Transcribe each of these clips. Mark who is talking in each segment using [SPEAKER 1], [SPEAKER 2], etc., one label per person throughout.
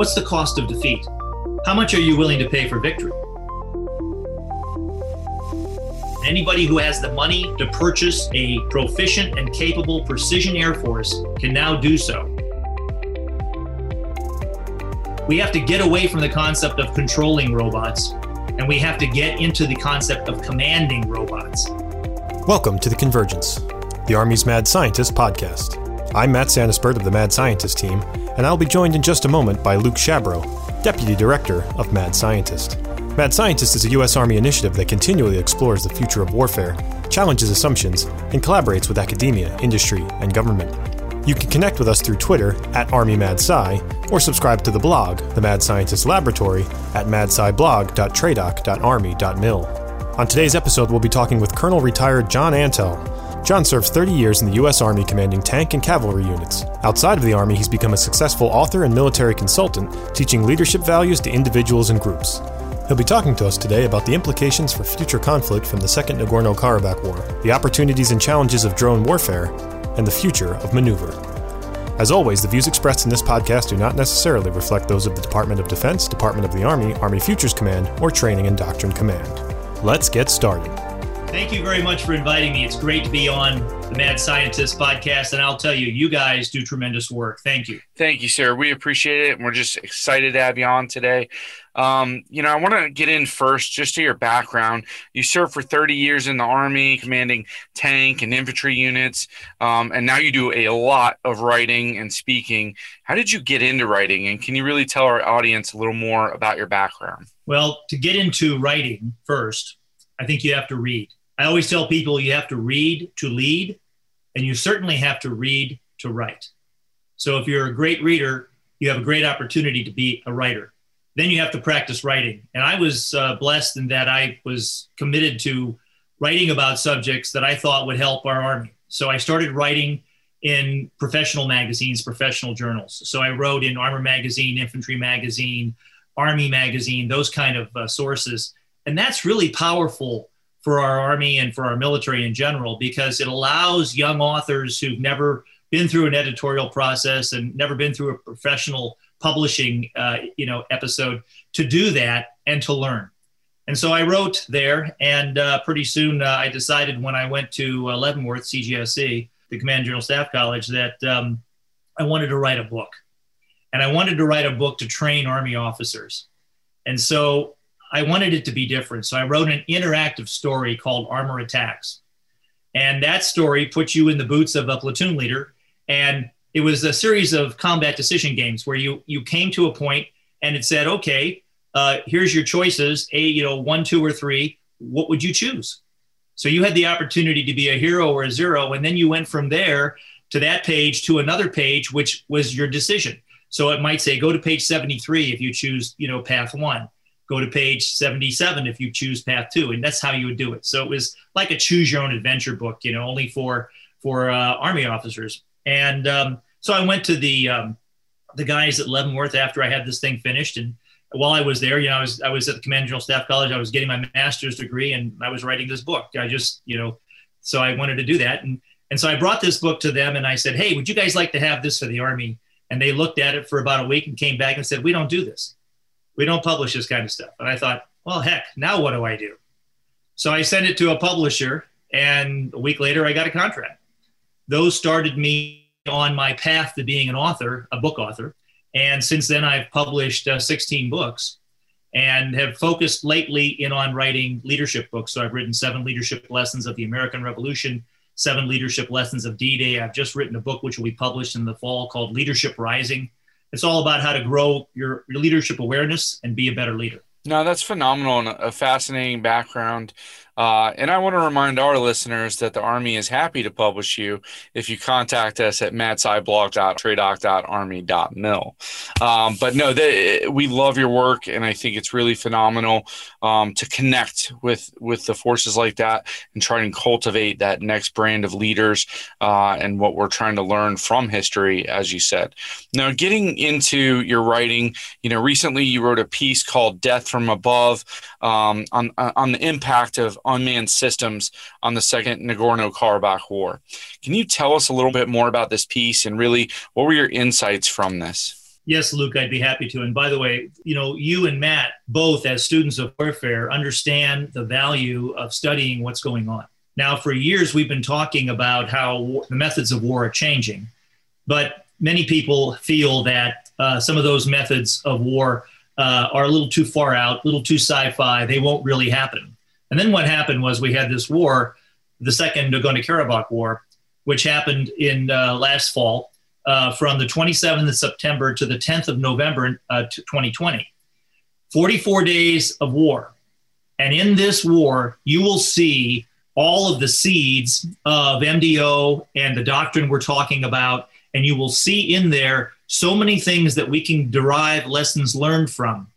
[SPEAKER 1] What's the cost of defeat? How much are you willing to pay for victory? Anybody who has the money to purchase a proficient and capable precision Air Force can now do so. We have to get away from the concept of controlling robots, and we have to get into the concept of commanding robots.
[SPEAKER 2] Welcome to The Convergence, the Army's Mad Scientist podcast. I'm Matt Santaspirt of the Mad Scientist team, and I'll be joined in just a moment by Luke Shabro, Deputy Director of Mad Scientist. Mad Scientist is a U.S. Army initiative that continually explores the future of warfare, challenges assumptions, and collaborates with academia, industry, and government. You can connect with us through Twitter at ArmyMadSci or subscribe to the blog, The Mad Scientist Laboratory, at madsciblog.tradoc.army.mil. On today's episode, we'll be talking with Colonel Retired John Antal, John served 30 years in the U.S. Army commanding tank and cavalry units. Outside of the Army, he's become a successful author and military consultant, teaching leadership values to individuals and groups. He'll be talking to us today about the implications for future conflict from the Second Nagorno Karabakh War, the opportunities and challenges of drone warfare, and the future of maneuver. As always, the views expressed in this podcast do not necessarily reflect those of the Department of Defense, Department of the Army, Army Futures Command, or Training and Doctrine Command. Let's get started.
[SPEAKER 1] Thank you very much for inviting me. It's great to be on the Mad Scientist podcast. And I'll tell you, you guys do tremendous work. Thank you.
[SPEAKER 3] Thank you, sir. We appreciate it. And we're just excited to have you on today. Um, you know, I want to get in first just to your background. You served for 30 years in the Army, commanding tank and infantry units. Um, and now you do a lot of writing and speaking. How did you get into writing? And can you really tell our audience a little more about your background?
[SPEAKER 1] Well, to get into writing first, I think you have to read. I always tell people you have to read to lead, and you certainly have to read to write. So if you're a great reader, you have a great opportunity to be a writer. Then you have to practice writing. And I was uh, blessed in that I was committed to writing about subjects that I thought would help our Army. So I started writing in professional magazines, professional journals. So I wrote in Armor Magazine, Infantry Magazine, Army Magazine, those kind of uh, sources. And that's really powerful for our Army and for our military in general because it allows young authors who've never been through an editorial process and never been through a professional publishing uh, you know episode to do that and to learn. And so i wrote there and uh, pretty soon uh, i decided when i went to uh, leavenworth cgsc the command general staff college that um, i wanted to write a book. And i wanted to write a book to train army officers. And so I wanted it to be different. So I wrote an interactive story called Armor Attacks. And that story puts you in the boots of a platoon leader. And it was a series of combat decision games where you you came to a point and it said, okay, uh, here's your choices, a you know one, two, or three. What would you choose? So you had the opportunity to be a hero or a zero, and then you went from there to that page to another page, which was your decision. So it might say, go to page 73 if you choose, you know, path one go to page 77 if you choose path two and that's how you would do it. So it was like a choose your own adventure book you know only for for uh, army officers. And um, so i went to the um, the guys at leavenworth after i had this thing finished. And while i was there you know i was i was at the command general staff college. I was getting my master's degree and i was writing this book. I just you know so i wanted to do that. And and so i brought this book to them and i said hey would you guys like to have this for the army? And they looked at it for about a week and came back and said we don't do this we don't publish this kind of stuff. And I thought, well, heck, now what do I do? So I sent it to a publisher, and a week later, I got a contract. Those started me on my path to being an author, a book author. And since then, I've published uh, 16 books and have focused lately in on writing leadership books. So I've written seven leadership lessons of the American Revolution, seven leadership lessons of D Day. I've just written a book which will be published in the fall called Leadership Rising it's all about how to grow your, your leadership awareness and be a better leader.
[SPEAKER 3] No, that's phenomenal and a fascinating background. Uh, and I want to remind our listeners that the Army is happy to publish you if you contact us at madsciblog.tradoc.army.mil. Um, but no, they, we love your work, and I think it's really phenomenal um, to connect with with the forces like that and try and cultivate that next brand of leaders uh, and what we're trying to learn from history, as you said. Now, getting into your writing, you know, recently you wrote a piece called "Death from Above" um, on on the impact of unmanned systems on the second Nagorno Karabakh War. Can you tell us a little bit more about this piece and really what were your insights from this?
[SPEAKER 1] Yes, Luke, I'd be happy to. And by the way, you know, you and Matt, both as students of warfare, understand the value of studying what's going on. Now, for years, we've been talking about how the methods of war are changing, but many people feel that uh, some of those methods of war uh, are a little too far out, a little too sci fi. They won't really happen. And then what happened was we had this war, the second Nagorno Karabakh War, which happened in uh, last fall uh, from the 27th of September to the 10th of November uh, 2020. 44 days of war. And in this war, you will see all of the seeds of MDO and the doctrine we're talking about. And you will see in there so many things that we can derive lessons learned from.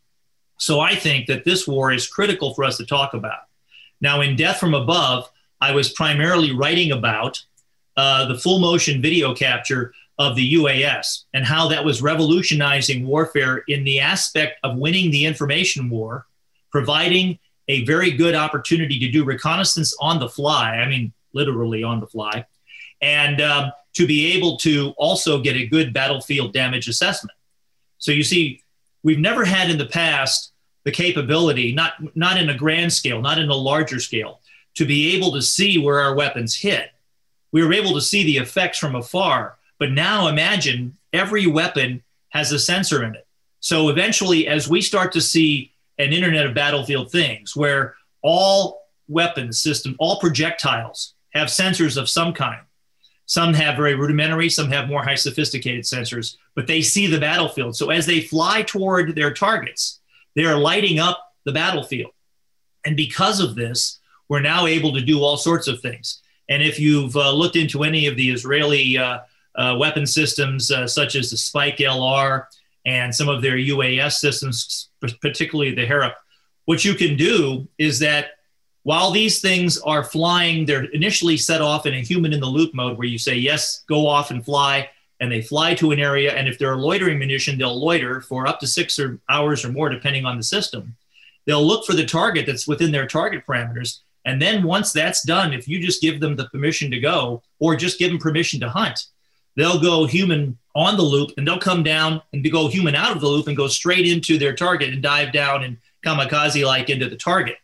[SPEAKER 1] So I think that this war is critical for us to talk about. Now, in Death from Above, I was primarily writing about uh, the full motion video capture of the UAS and how that was revolutionizing warfare in the aspect of winning the information war, providing a very good opportunity to do reconnaissance on the fly. I mean, literally on the fly, and um, to be able to also get a good battlefield damage assessment. So you see, we've never had in the past the capability, not, not in a grand scale, not in a larger scale, to be able to see where our weapons hit. We were able to see the effects from afar, but now imagine every weapon has a sensor in it. So eventually, as we start to see an Internet of Battlefield things where all weapons system, all projectiles have sensors of some kind. Some have very rudimentary, some have more high sophisticated sensors, but they see the battlefield. So as they fly toward their targets, they are lighting up the battlefield. And because of this, we're now able to do all sorts of things. And if you've uh, looked into any of the Israeli uh, uh, weapon systems, uh, such as the Spike LR and some of their UAS systems, particularly the Harop, what you can do is that while these things are flying, they're initially set off in a human in the loop mode where you say, yes, go off and fly and they fly to an area. And if they're a loitering munition, they'll loiter for up to six or hours or more, depending on the system. They'll look for the target that's within their target parameters. And then once that's done, if you just give them the permission to go or just give them permission to hunt, they'll go human on the loop and they'll come down and go human out of the loop and go straight into their target and dive down and kamikaze like into the target.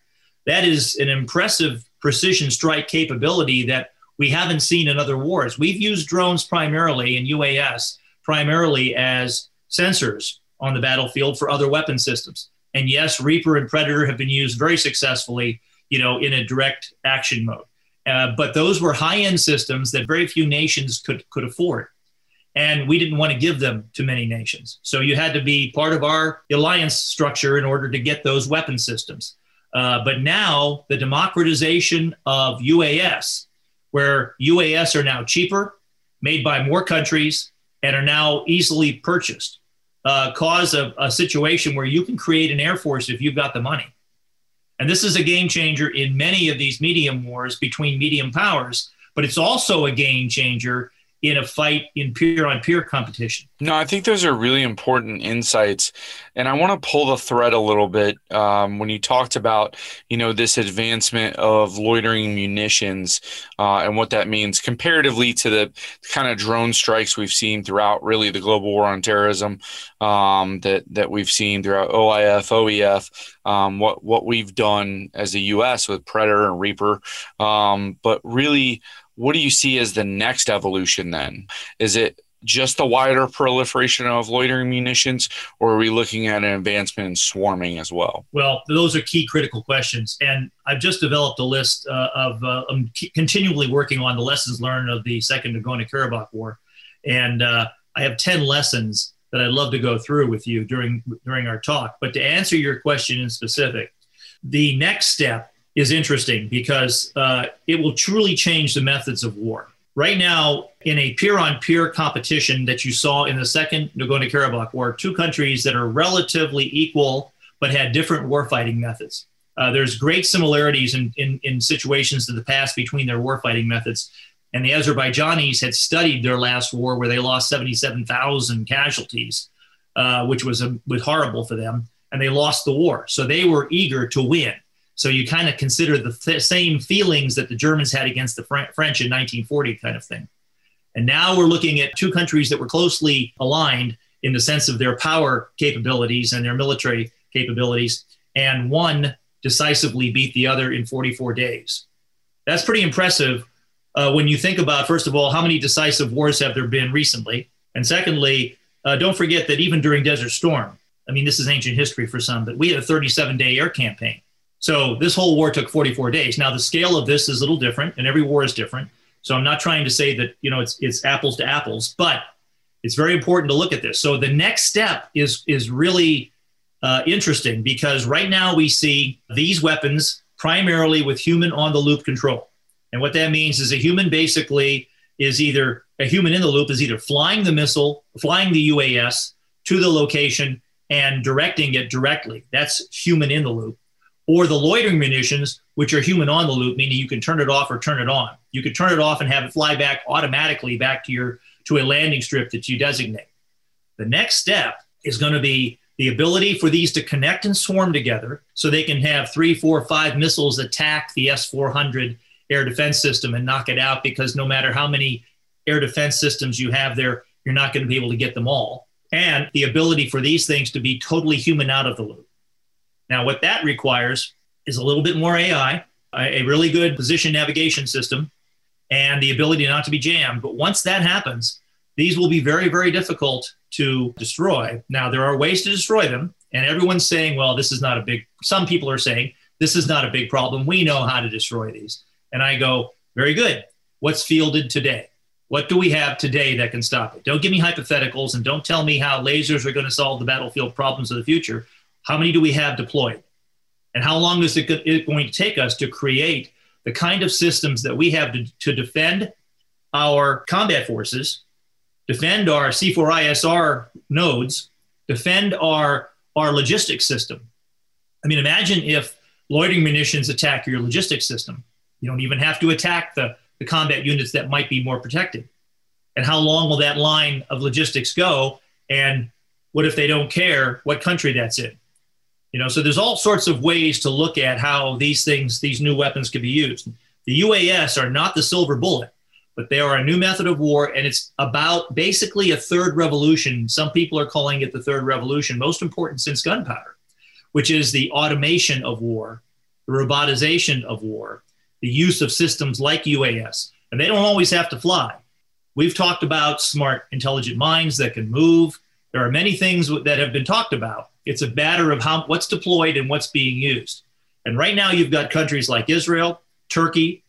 [SPEAKER 1] That is an impressive precision strike capability that we haven't seen in other wars. We've used drones primarily in UAS, primarily as sensors on the battlefield for other weapon systems. And yes, Reaper and Predator have been used very successfully, you know, in a direct action mode. Uh, but those were high-end systems that very few nations could could afford, and we didn't want to give them to many nations. So you had to be part of our alliance structure in order to get those weapon systems. Uh, but now the democratization of UAS where UAS are now cheaper, made by more countries, and are now easily purchased, uh, cause a, a situation where you can create an air force if you've got the money. And this is a game changer in many of these medium wars between medium powers, but it's also a game changer in a fight in peer on peer competition.
[SPEAKER 3] No, I think those are really important insights, and I want to pull the thread a little bit um, when you talked about you know this advancement of loitering munitions uh, and what that means comparatively to the kind of drone strikes we've seen throughout really the global war on terrorism um, that that we've seen throughout OIF, OEF, um, what what we've done as the U.S. with Predator and Reaper, um, but really what do you see as the next evolution then? Is it just the wider proliferation of loitering munitions, or are we looking at an advancement in swarming as well?
[SPEAKER 1] Well, those are key critical questions. And I've just developed a list uh, of, uh, I'm continually working on the lessons learned of the Second Nagorno Karabakh War. And uh, I have 10 lessons that I'd love to go through with you during, during our talk. But to answer your question in specific, the next step is interesting because uh, it will truly change the methods of war. Right now, in a peer on peer competition that you saw in the second Nagorno Karabakh War, two countries that are relatively equal but had different warfighting methods. Uh, there's great similarities in, in, in situations of the past between their warfighting methods. And the Azerbaijanis had studied their last war where they lost 77,000 casualties, uh, which was, a, was horrible for them. And they lost the war. So they were eager to win. So you kind of consider the th- same feelings that the Germans had against the Fr- French in 1940, kind of thing. And now we're looking at two countries that were closely aligned in the sense of their power capabilities and their military capabilities, and one decisively beat the other in 44 days. That's pretty impressive uh, when you think about, first of all, how many decisive wars have there been recently? And secondly, uh, don't forget that even during Desert Storm, I mean, this is ancient history for some, but we had a 37 day air campaign. So this whole war took 44 days. Now, the scale of this is a little different, and every war is different. So I'm not trying to say that, you know, it's, it's apples to apples, but it's very important to look at this. So the next step is, is really uh, interesting because right now we see these weapons primarily with human on the loop control. And what that means is a human basically is either a human in the loop is either flying the missile, flying the UAS to the location and directing it directly. That's human in the loop. Or the loitering munitions, which are human on the loop, meaning you can turn it off or turn it on. You can turn it off and have it fly back automatically back to your to a landing strip that you designate. The next step is going to be the ability for these to connect and swarm together so they can have three, four, five missiles attack the S 400 air defense system and knock it out because no matter how many air defense systems you have there, you're not going to be able to get them all. And the ability for these things to be totally human out of the loop. Now, what that requires is a little bit more AI, a really good position navigation system, and the ability not to be jammed. But once that happens, these will be very, very difficult to destroy. Now, there are ways to destroy them, and everyone's saying, well, this is not a big, some people are saying, this is not a big problem. We know how to destroy these. And I go, very good. What's fielded today? What do we have today that can stop it? Don't give me hypotheticals and don't tell me how lasers are going to solve the battlefield problems of the future. How many do we have deployed? And how long is it going to take us to create the kind of systems that we have to, to defend our combat forces defend our C4ISR nodes, defend our, our logistics system. I mean, imagine if loitering munitions attack your logistics system. You don't even have to attack the, the combat units that might be more protected. And how long will that line of logistics go? And what if they don't care what country that's in? You know, so there's all sorts of ways to look at how these things, these new weapons could be used. The UAS are not the silver bullet but they are a new method of war, and it's about basically a third revolution. Some people are calling it the third revolution, most important since gunpowder, which is the automation of war, the robotization of war, the use of systems like UAS. And they don't always have to fly. We've talked about smart, intelligent minds that can move. There are many things that have been talked about. It's a matter of how what's deployed and what's being used. And right now, you've got countries like Israel, Turkey,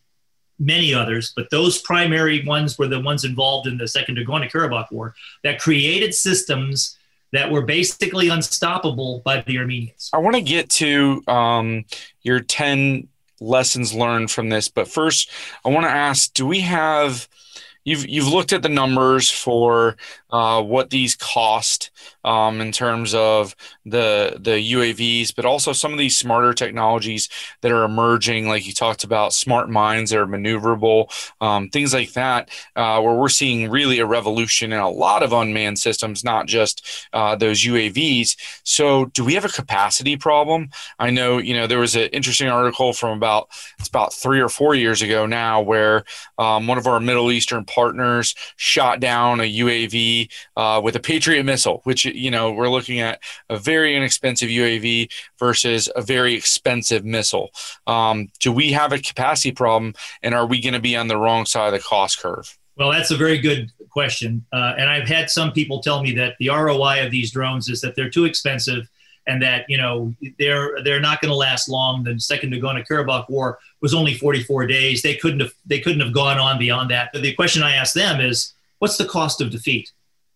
[SPEAKER 1] many others, but those primary ones were the ones involved in the Second Nagorno-Karabakh War that created systems that were basically unstoppable by the Armenians.
[SPEAKER 3] I want to get to um, your 10 lessons learned from this, but first I want to ask, do we have – you've you've looked at the numbers for uh, what these cost um, in terms of the the UAVs, but also some of these smarter technologies that are emerging, like you talked about, smart mines that are maneuverable, um, things like that, uh, where we're seeing really a revolution in a lot of unmanned systems, not just uh, those UAVs. So, do we have a capacity problem? I know you know there was an interesting article from about it's about three or four years ago now, where um, one of our Middle Eastern partners shot down a UAV uh, with a Patriot missile, which, you know, we're looking at a very inexpensive UAV versus a very expensive missile. Um, do we have a capacity problem and are we going to be on the wrong side of the cost curve?
[SPEAKER 1] Well, that's a very good question. Uh, and I've had some people tell me that the ROI of these drones is that they're too expensive and that you know they're they're not going to last long. The second Nagorno-Karabakh war was only 44 days. They couldn't have they couldn't have gone on beyond that. But the question I ask them is, what's the cost of defeat?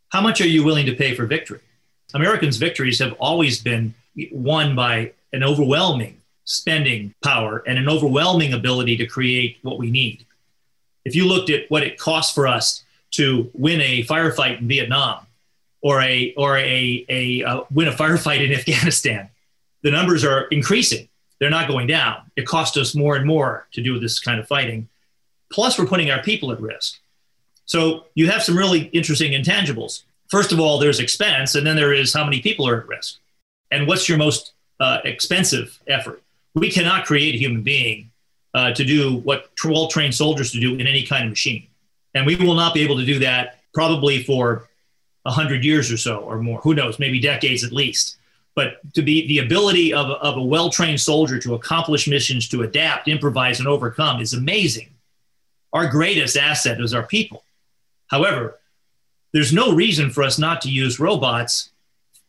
[SPEAKER 1] How much are you willing to pay for victory? Americans' victories have always been won by an overwhelming spending power and an overwhelming ability to create what we need. If you looked at what it costs for us to win a firefight in Vietnam, or a or a, a uh, win a firefight in Afghanistan. The numbers are increasing. They're not going down. It costs us more and more to do this kind of fighting. Plus, we're putting our people at risk. So you have some really interesting intangibles. First of all, there's expense, and then there is how many people are at risk, and what's your most uh, expensive effort. We cannot create a human being uh, to do what well trained soldiers to do in any kind of machine, and we will not be able to do that probably for 100 years or so or more. Who knows, maybe decades at least. But to be the ability of, of a well trained soldier to accomplish missions, to adapt, improvise, and overcome is amazing. Our greatest asset is our people. However, there's no reason for us not to use robots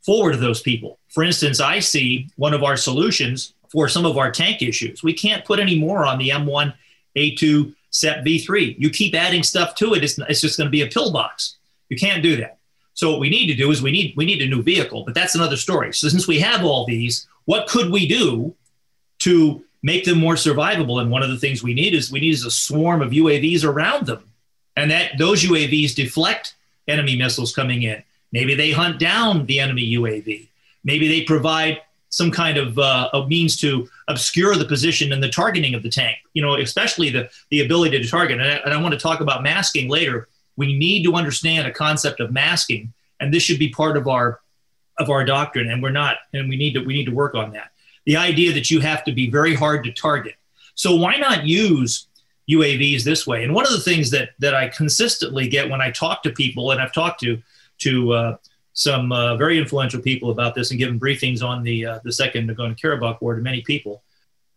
[SPEAKER 1] forward to those people. For instance, I see one of our solutions for some of our tank issues. We can't put any more on the M1 A2 SEP V3. You keep adding stuff to it, it's, it's just going to be a pillbox. You can't do that. So what we need to do is we need we need a new vehicle, but that's another story. So since we have all these, what could we do to make them more survivable? And one of the things we need is we need is a swarm of UAVs around them, and that those UAVs deflect enemy missiles coming in. Maybe they hunt down the enemy UAV. Maybe they provide some kind of, uh, means to obscure the position and the targeting of the tank. You know, especially the the ability to target. And I, and I want to talk about masking later we need to understand a concept of masking, and this should be part of our of our doctrine. And we're not, and we need to we need to work on that. The idea that you have to be very hard to target. So why not use UAVs this way? And one of the things that that I consistently get when I talk to people, and I've talked to to uh, some uh, very influential people about this and given briefings on the uh, the second Nagorno Karabakh war to many people.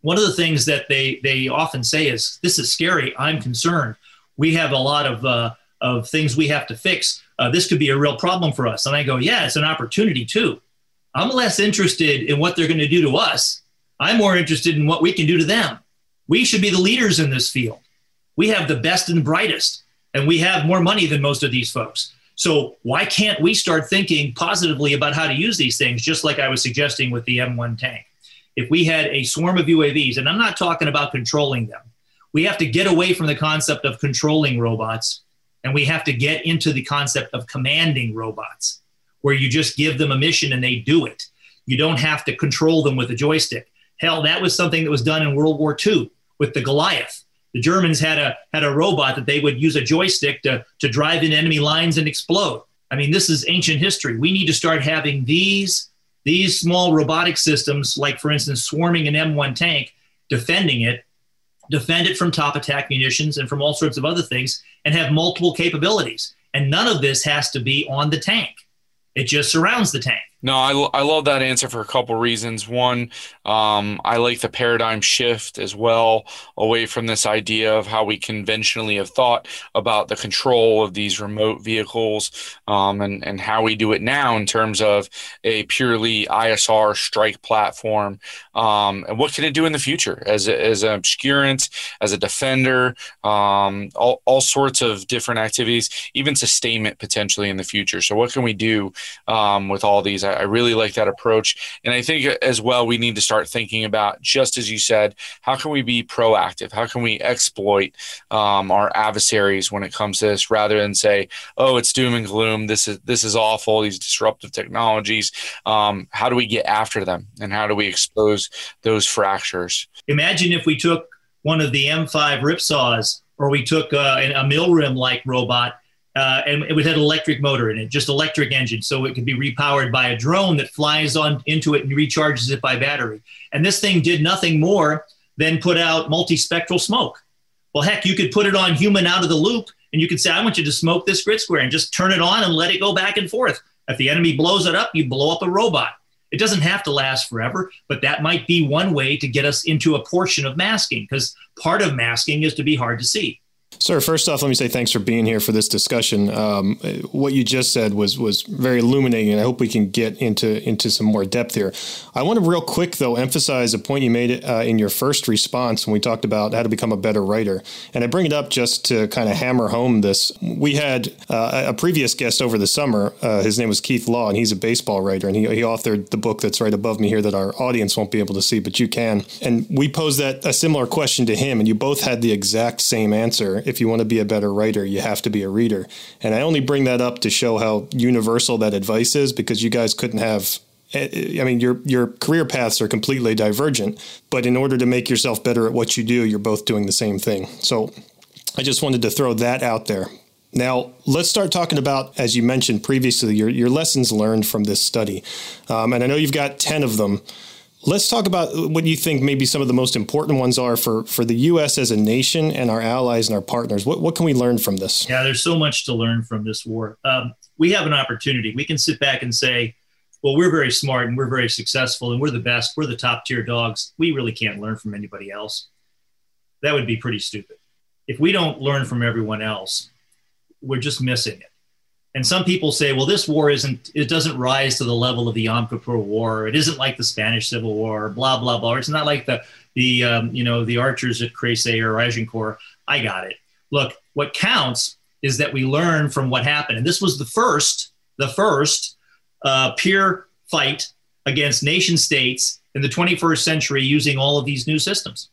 [SPEAKER 1] One of the things that they they often say is, "This is scary. I'm concerned. We have a lot of uh, of things we have to fix. Uh, this could be a real problem for us. And I go, yeah, it's an opportunity too. I'm less interested in what they're going to do to us. I'm more interested in what we can do to them. We should be the leaders in this field. We have the best and brightest, and we have more money than most of these folks. So why can't we start thinking positively about how to use these things, just like I was suggesting with the M1 tank? If we had a swarm of UAVs, and I'm not talking about controlling them, we have to get away from the concept of controlling robots and we have to get into the concept of commanding robots, where you just give them a mission and they do it. You don't have to control them with a joystick. Hell, that was something that was done in World War II with the Goliath. The Germans had a had a robot that they would use a joystick to, to drive in enemy lines and explode. I mean, this is ancient history. We need to start having these these small robotic systems, like for instance, swarming an M1 tank, defending it, defend it from top attack munitions and from all sorts of other things, and have multiple capabilities. And none of this has to be on the tank. It just surrounds the tank.
[SPEAKER 3] No, I, I love that answer for a couple reasons. One, um, I like the paradigm shift as well, away from this idea of how we conventionally have thought about the control of these remote vehicles um, and, and how we do it now in terms of a purely ISR strike platform. Um, and what can it do in the future as, as an obscurant, as a defender, um, all, all sorts of different activities, even sustainment potentially in the future. So, what can we do um, with all these? I, I really like that approach. And I think as well, we need to start thinking about, just as you said, how can we be proactive? How can we exploit um, our adversaries when it comes to this rather than say, oh, it's doom and gloom. This is, this is awful. These disruptive technologies. Um, how do we get after them? And how do we expose those fractures?
[SPEAKER 1] Imagine if we took one of the M5 ripsaws or we took uh, a rim like robot uh, and it had an electric motor in it, just electric engine, so it could be repowered by a drone that flies on into it and recharges it by battery. And this thing did nothing more than put out multispectral smoke. Well, heck, you could put it on human out of the loop, and you could say, "I want you to smoke this grid square," and just turn it on and let it go back and forth. If the enemy blows it up, you blow up a robot. It doesn't have to last forever, but that might be one way to get us into a portion of masking, because part of masking is to be hard to see.
[SPEAKER 2] Sir, first off, let me say thanks for being here for this discussion. Um, what you just said was was very illuminating, and I hope we can get into into some more depth here. I want to real quick though emphasize a point you made uh, in your first response when we talked about how to become a better writer, and I bring it up just to kind of hammer home this. We had uh, a previous guest over the summer. Uh, his name was Keith Law, and he's a baseball writer, and he, he authored the book that's right above me here that our audience won't be able to see, but you can. And we posed that a similar question to him, and you both had the exact same answer if you want to be a better writer, you have to be a reader. And I only bring that up to show how universal that advice is because you guys couldn't have I mean, your your career paths are completely divergent, but in order to make yourself better at what you do, you're both doing the same thing. So, I just wanted to throw that out there. Now, let's start talking about, as you mentioned previously, your your lessons learned from this study, um, and I know you've got ten of them. Let's talk about what you think maybe some of the most important ones are for, for the U.S. as a nation and our allies and our partners. What, what can we learn from this?
[SPEAKER 1] Yeah, there's so much to learn from this war. Um, we have an opportunity. We can sit back and say, well, we're very smart and we're very successful and we're the best. We're the top tier dogs. We really can't learn from anybody else. That would be pretty stupid. If we don't learn from everyone else, we're just missing it. And some people say, well, this war isn't, it doesn't rise to the level of the Yom Kippur War. It isn't like the Spanish Civil War, blah, blah, blah. It's not like the, the um, you know, the archers at Crécy or Agincourt. I got it. Look, what counts is that we learn from what happened. And this was the first, the first uh, peer fight against nation states in the 21st century using all of these new systems.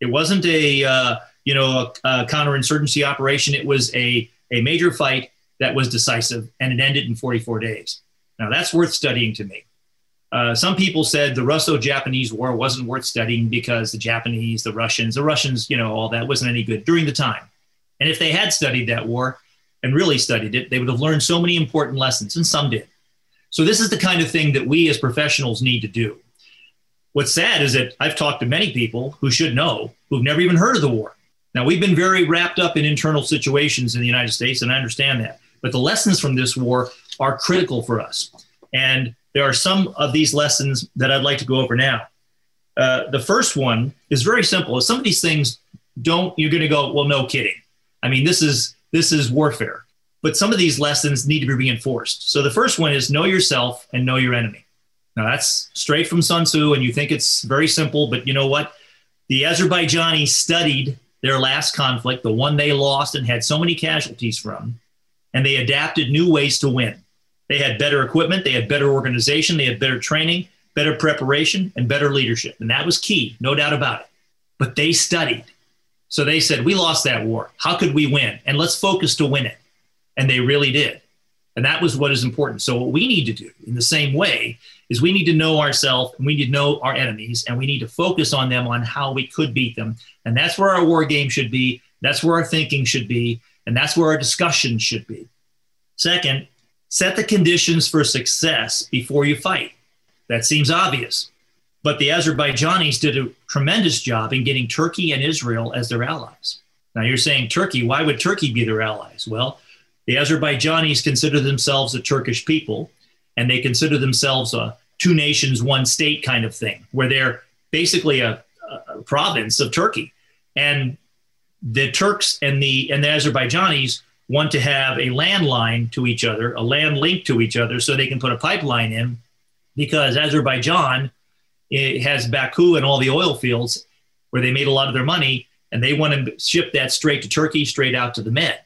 [SPEAKER 1] It wasn't a uh, you know a, a counterinsurgency operation. It was a a major fight that was decisive, and it ended in 44 days. Now that's worth studying to me. Uh, some people said the Russo-Japanese War wasn't worth studying because the Japanese, the Russians, the Russians, you know, all that wasn't any good during the time. And if they had studied that war and really studied it, they would have learned so many important lessons, and some did. So this is the kind of thing that we as professionals need to do. What's sad is that I've talked to many people who should know who've never even heard of the war. Now, we've been very wrapped up in internal situations in the United States, and I understand that. But the lessons from this war are critical for us. And there are some of these lessons that I'd like to go over now. Uh, the first one is very simple. Some of these things don't, you're going to go, well, no kidding. I mean, this is this is warfare. But some of these lessons need to be reinforced. So the first one is know yourself and know your enemy. Now that's straight from Sun Tzu, and you think it's very simple, but you know what? The Azerbaijanis studied their last conflict, the one they lost and had so many casualties from, and they adapted new ways to win. They had better equipment, they had better organization, they had better training, better preparation, and better leadership. And that was key, no doubt about it. But they studied. So they said, We lost that war. How could we win? And let's focus to win it. And they really did. And that was what is important. So, what we need to do in the same way is we need to know ourselves and we need to know our enemies and we need to focus on them on how we could beat them. And that's where our war game should be. That's where our thinking should be. And that's where our discussion should be. Second, set the conditions for success before you fight. That seems obvious. But the Azerbaijanis did a tremendous job in getting Turkey and Israel as their allies. Now you're saying Turkey, why would Turkey be their allies? Well, the Azerbaijanis consider themselves a Turkish people, and they consider themselves a two nations, one state kind of thing, where they're basically a, a province of Turkey. And the Turks and the and the Azerbaijanis want to have a landline to each other, a land link to each other, so they can put a pipeline in, because Azerbaijan eh, has Baku and all the oil fields where they made a lot of their money, and they want to ship that straight to Turkey, straight out to the Med.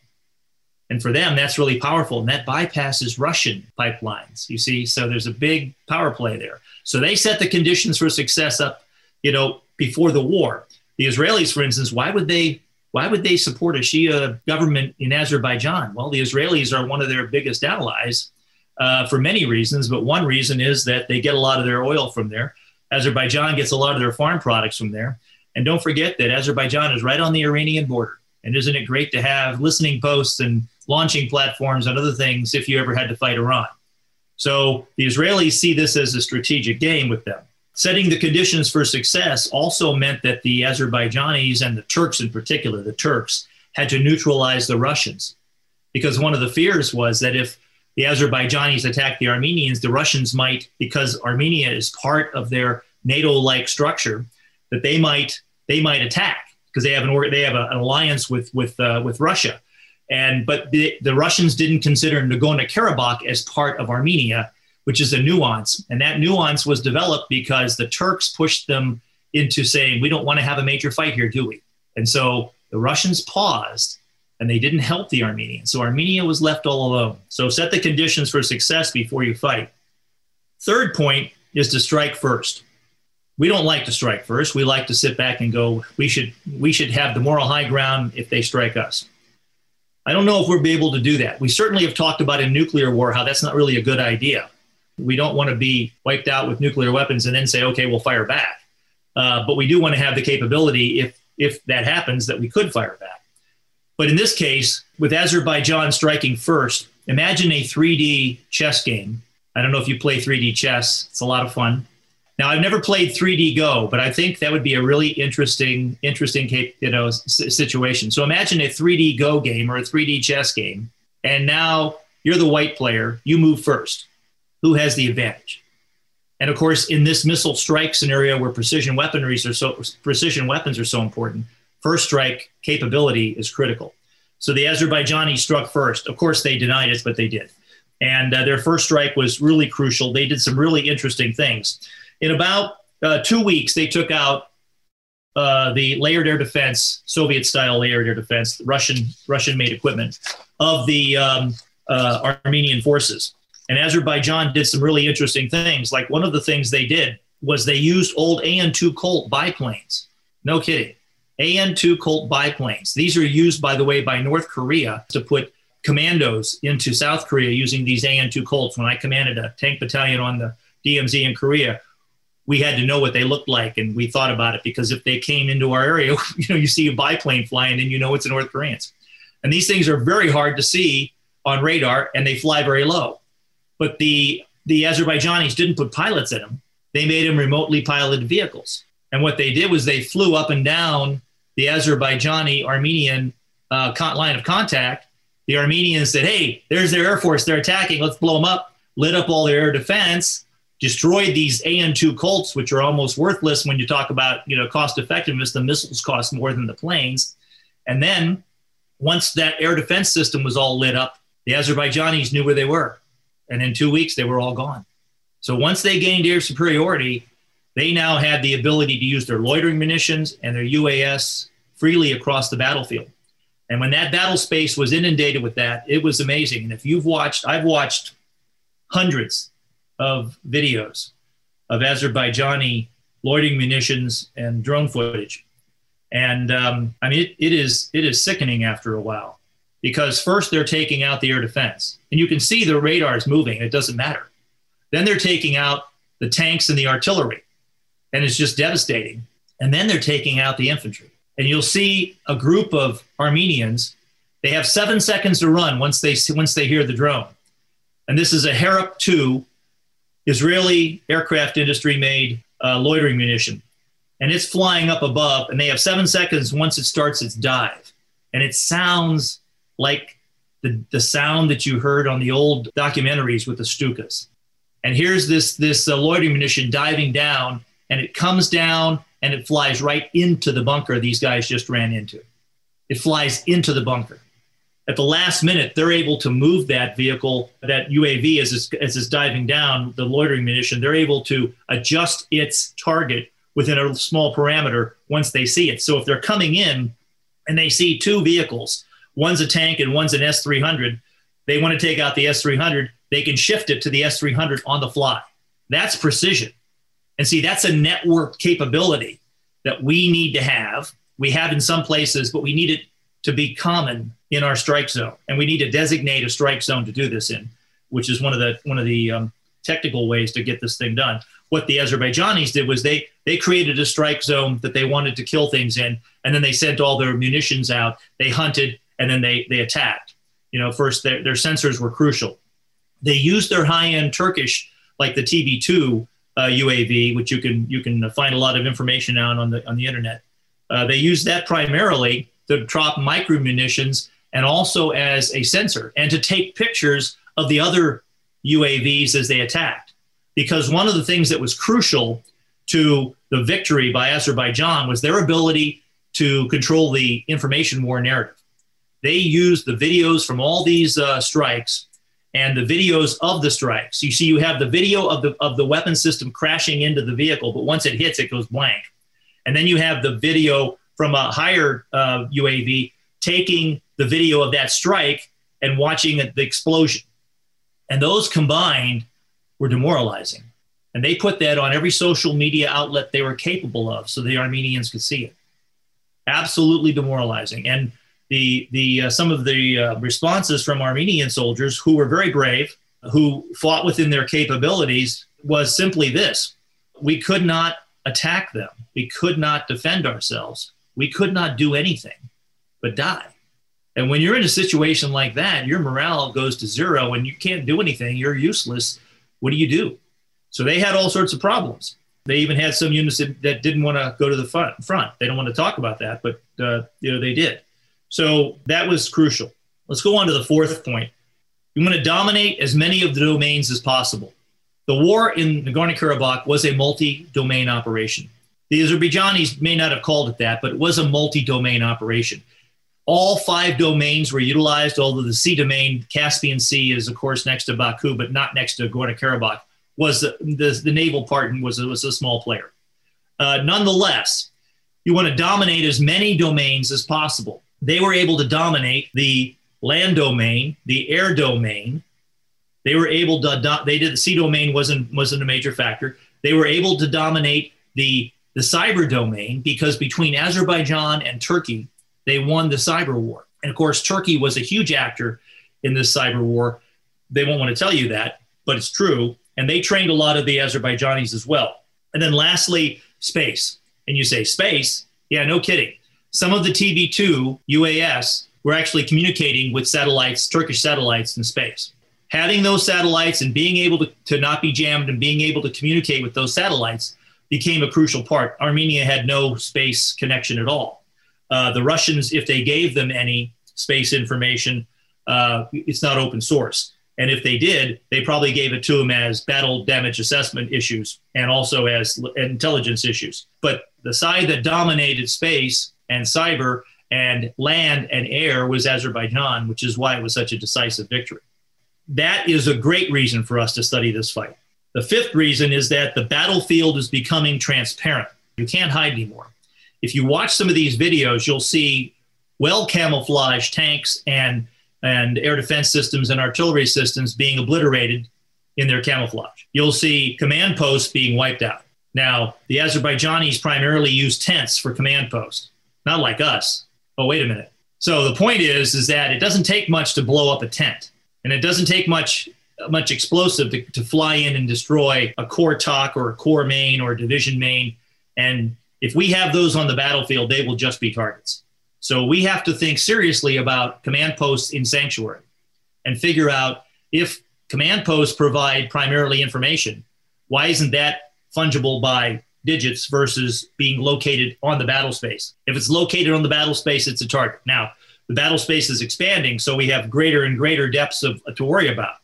[SPEAKER 1] And for them, that's really powerful. And that bypasses Russian pipelines, you see. So there's a big power play there. So they set the conditions for success up, you know, before the war. The Israelis, for instance, why would they why would they support a Shia government in Azerbaijan? Well, the Israelis are one of their biggest allies uh, for many reasons, but one reason is that they get a lot of their oil from there. Azerbaijan gets a lot of their farm products from there. And don't forget that Azerbaijan is right on the Iranian border. And isn't it great to have listening posts and launching platforms and other things if you ever had to fight Iran? So the Israelis see this as a strategic game with them. Setting the conditions for success also meant that the Azerbaijanis and the Turks, in particular, the Turks, had to neutralize the Russians. Because one of the fears was that if the Azerbaijanis attacked the Armenians, the Russians might, because Armenia is part of their NATO-like structure, that they might they might attack because they have an they have a, an alliance with with uh, with Russia, and but the, the Russians didn't consider Nagorno Karabakh as part of Armenia, which is a nuance, and that nuance was developed because the Turks pushed them into saying we don't want to have a major fight here, do we? And so the Russians paused and they didn't help the Armenians. So Armenia was left all alone. So set the conditions for success before you fight. Third point is to strike first we don't like to strike first. We like to sit back and go, we should we should have the moral high ground if they strike us. I don't know if we'll be able to do that. We certainly have talked about in nuclear war how that's not really a good idea. We don't want to be wiped out with nuclear weapons and then say, okay, we'll fire back. Uh, but we do want to have the capability, if if that happens, that we could fire back. But in this case, with Azerbaijan striking first, imagine a 3D chess game. I don't know if you play 3D chess; it's a lot of fun now, I've never played 3D Go, but I think that would be a really interesting, interesting, you know, situation. So imagine a 3D Go game or a 3D chess game, and now you're the white player, you move first. Who has the advantage? And of course, in this missile strike scenario where precision weaponries are so precision weapons are so important, first strike capability is critical. So the Azerbaijanis struck first. Of course, they denied it, but they did. And uh, their first strike was really crucial. They did some really interesting things. In about uh, two weeks, they took out uh, the layered air defense, Soviet-style layered air defense, Russian Russian-made equipment of the um, uh, Armenian forces. And Azerbaijan did some really interesting things. Like one of the things they did was they used old AN-2 Colt biplanes. No kidding. AN-2 Colt biplanes. These are used, by the way, by North Korea to put commandos into South Korea using these AN-2 Colts. When I commanded a tank battalion on the DMZ in Korea, we had to know what they looked like, and we thought about it because if they came into our area, you know, you see a biplane flying, and you know it's the North Koreans. And these things are very hard to see on radar, and they fly very low. But the the Azerbaijanis didn't put pilots in them; they made them remotely piloted vehicles. And what they did was they flew up and down the Azerbaijani Armenian uh, line of contact. The Armenians said, "Hey, there's their air force. They're attacking. Let's blow them up." Lit up all their air defense, destroyed these AN-2 Colts, which are almost worthless when you talk about you know cost effectiveness. The missiles cost more than the planes, and then once that air defense system was all lit up, the Azerbaijanis knew where they were. And in two weeks, they were all gone. So once they gained air superiority, they now had the ability to use their loitering munitions and their UAS freely across the battlefield. And when that battle space was inundated with that, it was amazing. And if you've watched, I've watched hundreds of videos of Azerbaijani loitering munitions and drone footage. And um, I mean, it, it is it is sickening after a while because first they're taking out the air defense, and you can see the radars moving. It doesn't matter. Then they're taking out the tanks and the artillery, and it's just devastating. And then they're taking out the infantry, and you'll see a group of Armenians. They have seven seconds to run once they once they hear the drone, and this is a Harop 2 Israeli aircraft industry made uh, loitering munition and it's flying up above, and they have seven seconds once it starts its dive. And it sounds like the, the sound that you heard on the old documentaries with the Stukas. And here's this, this uh, loitering munition diving down, and it comes down and it flies right into the bunker these guys just ran into. It flies into the bunker. At the last minute, they're able to move that vehicle, that UAV, as it's, as it's diving down, the loitering munition, they're able to adjust its target within a small parameter once they see it. So if they're coming in and they see two vehicles, one's a tank and one's an S300, they want to take out the S300, they can shift it to the S300 on the fly. That's precision. And see, that's a network capability that we need to have. We have in some places, but we need it to be common in our strike zone. And we need to designate a strike zone to do this in, which is one of the one of the um, technical ways to get this thing done what the Azerbaijanis did was they they created a strike zone that they wanted to kill things in, and then they sent all their munitions out. They hunted and then they they attacked. You know, first their, their sensors were crucial. They used their high end Turkish like the TB2 uh, UAV, which you can you can find a lot of information out on the on the internet. Uh, they used that primarily to drop micro munitions and also as a sensor and to take pictures of the other UAVs as they attacked because one of the things that was crucial to the victory by Azerbaijan was their ability to control the information war narrative. They used the videos from all these uh, strikes and the videos of the strikes. You see, you have the video of the of the weapon system crashing into the vehicle, but once it hits, it goes blank. And then you have the video from a higher uh, UAV taking the video of that strike and watching the explosion. And those combined were demoralizing. And they put that on every social media outlet they were capable of so the Armenians could see it. Absolutely demoralizing. And the, the, uh, some of the uh, responses from Armenian soldiers who were very brave, who fought within their capabilities, was simply this we could not attack them, we could not defend ourselves, we could not do anything but die. And when you're in a situation like that, your morale goes to zero and you can't do anything, you're useless what do you do? So they had all sorts of problems. They even had some units that, didn't want to go to the front. front. They don't want to talk about that, but uh, you know they did. So that was crucial. Let's go on to the fourth point. You want to dominate as many of the domains as possible. The war in Nagorno Karabakh was a multi domain operation. The Azerbaijanis may not have called it that, but it was a multi domain operation. All five domains were utilized, although the sea domain, Caspian Sea, is of course next to Baku, but not next to Nagorno Karabakh. Was the, the, the naval part and was, was a small player. Uh, nonetheless, you want to dominate as many domains as possible. They were able to dominate the land domain, the air domain. They were able to, do- they did the sea domain wasn't, wasn't a major factor. They were able to dominate the, the cyber domain because between Azerbaijan and Turkey, they won the cyber war. And of course, Turkey was a huge actor in this cyber war. They won't want to tell you that, but it's true. And they trained a lot of the Azerbaijanis as well. And then lastly, space. And you say, space? Yeah, no kidding. Some of the TB2 UAS were actually communicating with satellites, Turkish satellites in space. Having those satellites and being able to, to not be jammed and being able to communicate with those satellites became a crucial part. Armenia had no space connection at all. Uh, the Russians, if they gave them any space information, uh, it's not open source. And if they did, they probably gave it to them as battle damage assessment issues and also as intelligence issues. But the side that dominated space and cyber and land and air was Azerbaijan, which is why it was such a decisive victory. That is a great reason for us to study this fight. The fifth reason is that the battlefield is becoming transparent. You can't hide anymore if you watch some of these videos, you'll see well camouflaged tanks and and air defense systems and artillery systems being obliterated in their camouflage. You'll see command posts being wiped out. Now, the Azerbaijanis primarily use tents for command posts, not like us. Oh, wait a minute. So the point is, is that it doesn't take much to blow up a tent, and it doesn't take much much explosive to, to fly in and destroy a corps TAC or a corps main or a division main and if we have those on the battlefield, they will just be targets. So we have to think seriously about command posts in sanctuary and figure out if command posts provide primarily information, why isn't that fungible by digits versus being located on the battle space? If it's located on the battle space, it's a target. Now, the battle space is expanding, so we have greater and greater depths of, to worry about.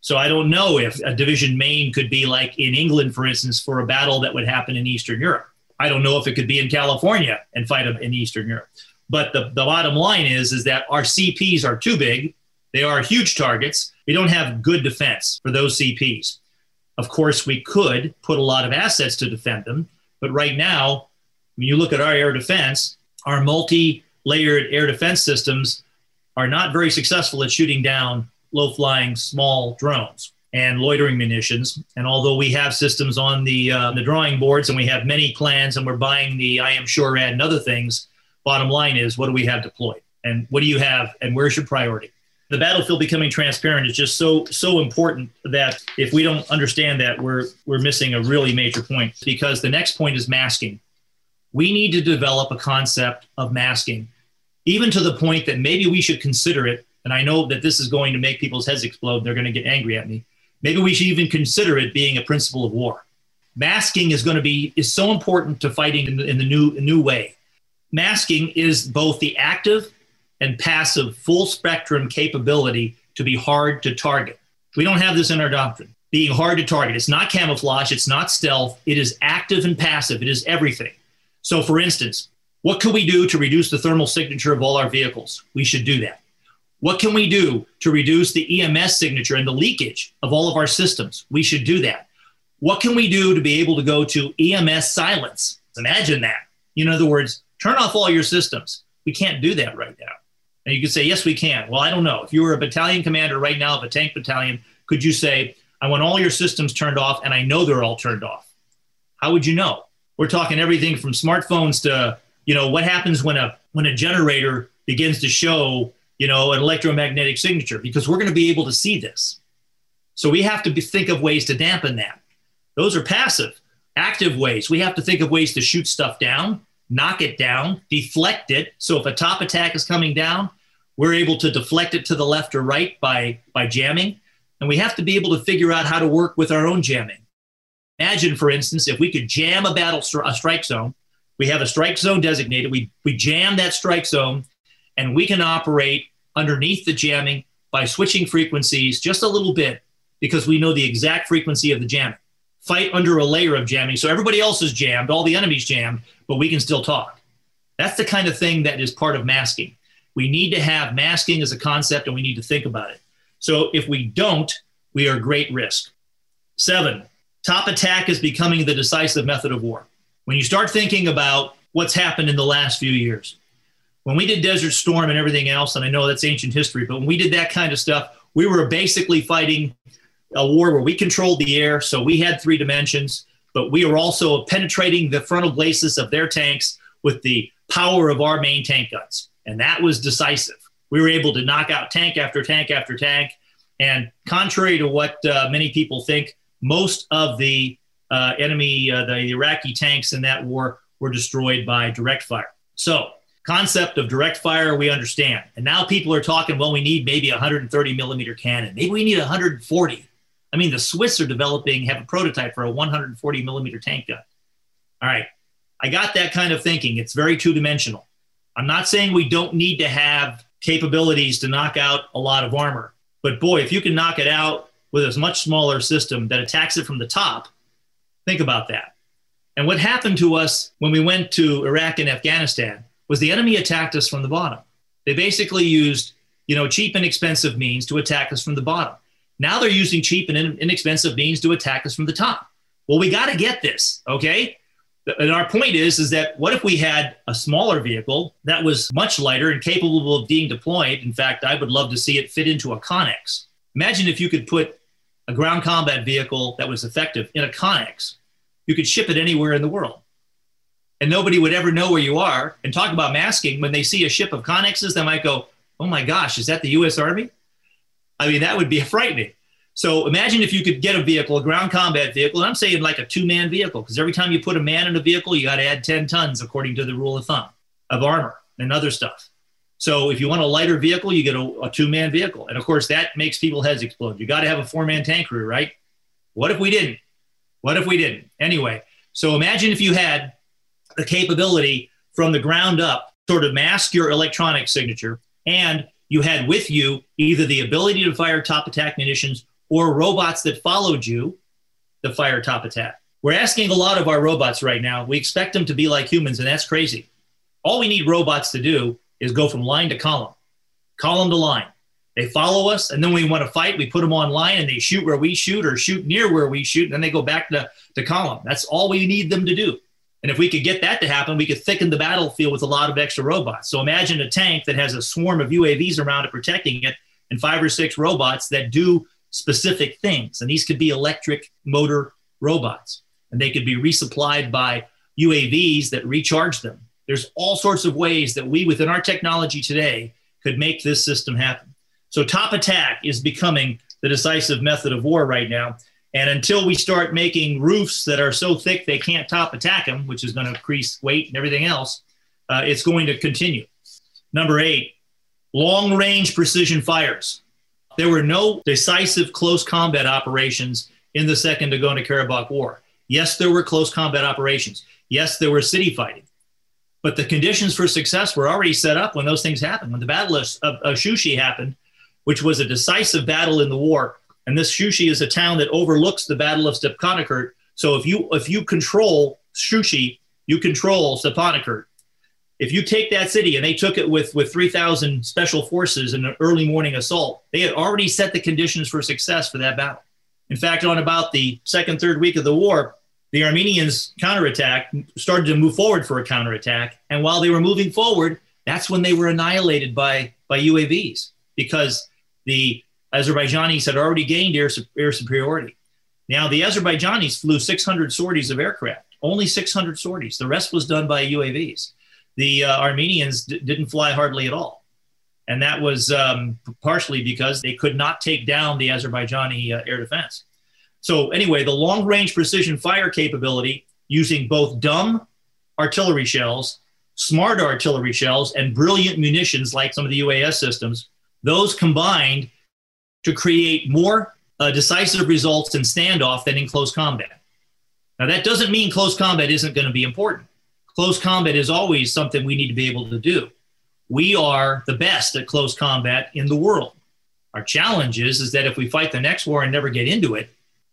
[SPEAKER 1] So I don't know if a division main could be like in England, for instance, for a battle that would happen in Eastern Europe. I don't know if it could be in California and fight in Eastern Europe. But the, the bottom line is, is that our CPs are too big. They are huge targets. We don't have good defense for those CPs. Of course, we could put a lot of assets to defend them. But right now, when you look at our air defense, our multi layered air defense systems are not very successful at shooting down low flying small drones and loitering munitions. And although we have systems on the uh, the drawing boards and we have many plans and we're buying the IM SHORAD and other things, bottom line is what do we have deployed and what do you have and where's your priority? The battlefield becoming transparent is just so so important that if we don't understand that, we're we're missing a really major point because the next point is masking. We need to develop a concept of masking, even to the point that maybe we should consider it. And I know that this is going to make people's heads explode. They're going to get angry at me Maybe we should even consider it being a principle of war. Masking is going to be is so important to fighting in the, in the new new way. Masking is both the active and passive full spectrum capability to be hard to target. We don't have this in our doctrine. Being hard to target. It's not camouflage, it's not stealth, it is active and passive, it is everything. So, for instance, what could we do to reduce the thermal signature of all our vehicles? We should do that. What can we do to reduce the EMS signature and the leakage of all of our systems? We should do that. What can we do to be able to go to EMS silence? Imagine that. In other words, turn off all your systems. We can't do that right now. And you could say, yes, we can. Well, I don't know. If you were a battalion commander right now of a tank battalion, could you say, I want all your systems turned off and I know they're all turned off? How would you know? We're talking everything from smartphones to, you know, what happens when a when a generator begins to show you know, an electromagnetic signature because we're going to be able to see this. So we have to be, think of ways to dampen that. Those are passive. Active ways, we have to think of ways to shoot stuff down, knock it down, deflect it. So if a top attack is coming down, we're able to deflect it to the left or right by, by jamming. And we have to be able to figure out how to work with our own jamming. Imagine, for instance, if we could jam a battle a strike zone, we have a strike zone designated, we, we jam that strike zone, and we can operate underneath the jamming by switching frequencies just a little bit because we know the exact frequency of the jamming. Fight under a layer of jamming. So everybody else is jammed, all the enemies jammed, but we can still talk. That's the kind of thing that is part of masking. We need to have masking as a concept and we need to think about it. So if we don't, we are great risk. Seven, top attack is becoming the decisive method of war. When you start thinking about what's happened in the last few years, when we did Desert Storm and everything else, and I know that's ancient history, but when we did that kind of stuff, we were basically fighting a war where we controlled the air. So we had three dimensions, but we were also penetrating the frontal glacis of their tanks with the power of our main tank guns. And that was decisive. We were able to knock out tank after tank after tank. And contrary to what uh, many people think, most of the uh, enemy, uh, the Iraqi tanks in that war were destroyed by direct fire. So, concept of direct fire, we understand. And now people are talking, well, we need maybe 130 millimeter cannon. Maybe we need 140. I mean, the Swiss are developing, have a prototype for a 140 millimeter tank gun. All right. I got that kind of thinking. It's very two dimensional. I'm not saying we don't need to have capabilities to knock out a lot of armor, but boy, if you can knock it out with a much smaller system that attacks it from the top, think about that. And what happened to us when we went to Iraq and Afghanistan was the enemy attacked us from the bottom. They basically used, you know, cheap and expensive means to attack us from the bottom. Now they're using cheap and inexpensive means to attack us from the top. Well, we got to get this, okay? And our point is, is that what if we had a smaller vehicle that was much lighter and capable of being deployed? In fact, I would love to see it fit into a Connex. Imagine if you could put a ground combat vehicle that was effective in a Connex. You could ship it anywhere in the world. And nobody would ever know where you are. And talk about masking. When they see a ship of Connexes, they might go, oh my gosh, is that the US Army? I mean, that would be frightening. So imagine if you could get a vehicle, a ground combat vehicle, and I'm saying like a two man vehicle, because every time you put a man in a vehicle, you got to add 10 tons, according to the rule of thumb, of armor and other stuff. So if you want a lighter vehicle, you get a, a two man vehicle. And of course, that makes people's heads explode. You got to have a four man tank crew, right? What if we didn't? What if we didn't? Anyway, so imagine if you had the capability from the ground up, sort of mask your electronic signature, and you had with you either the ability to fire top attack munitions or robots that followed you the fire top attack. We're asking a lot of our robots right now. We expect them to be like humans, and that's crazy. All we need robots to do is go from line to column, column to line. They follow us, and then when we want to fight, we put them on line and they shoot where we shoot or shoot near where we shoot, and then they go back to, to column. That's all we need them to do. And if we could get that to happen, we could thicken the battlefield with a lot of extra robots. So imagine a tank that has a swarm of UAVs around it protecting it and five or six robots that do specific things. And these could be electric motor robots, and they could be resupplied by UAVs that recharge them. There's all sorts of ways that we, within our technology today, could make this system happen. So, top attack is becoming the decisive method of war right now. And until we start making roofs that are so thick they can't top attack them, which is going to increase weight and everything else, uh, it's going to continue. Number eight, long range precision fires. There were no decisive close combat operations in the Second Nagorno Karabakh War. Yes, there were close combat operations. Yes, there were city fighting. But the conditions for success were already set up when those things happened. When the Battle of, of, Shushi happened, which was a decisive battle in the war, and this Shushi is a town that overlooks the Battle of Stepanakert. So if you if you control Shushi, you control Stepanakert if you take that city and they took it with with 3000 special forces in an early morning assault they had already set the conditions for success for that battle. In fact on about the second third week of the war the armenians counterattack started to move forward for a counterattack. And while they were moving forward that's when they were annihilated by by uavs because the azerbaijanis had already gained air, air superiority. Now the azerbaijanis flew 600 sorties of aircraft only 600 sorties. The rest was done by uavs the uh, Armenians d- didn't fly hardly at all. And that was um, partially because they could not take down the Azerbaijani uh, air defense. So, anyway, the long range precision fire capability using both dumb artillery shells, smart artillery shells, and brilliant munitions like some of the UAS systems, those combined to create more uh, decisive results in standoff than in close combat. Now, that doesn't mean close combat isn't going to be important close combat is always something we need to be able to do. We are the best at close combat in the world. Our challenge is, is that if we fight the next war and never get into it,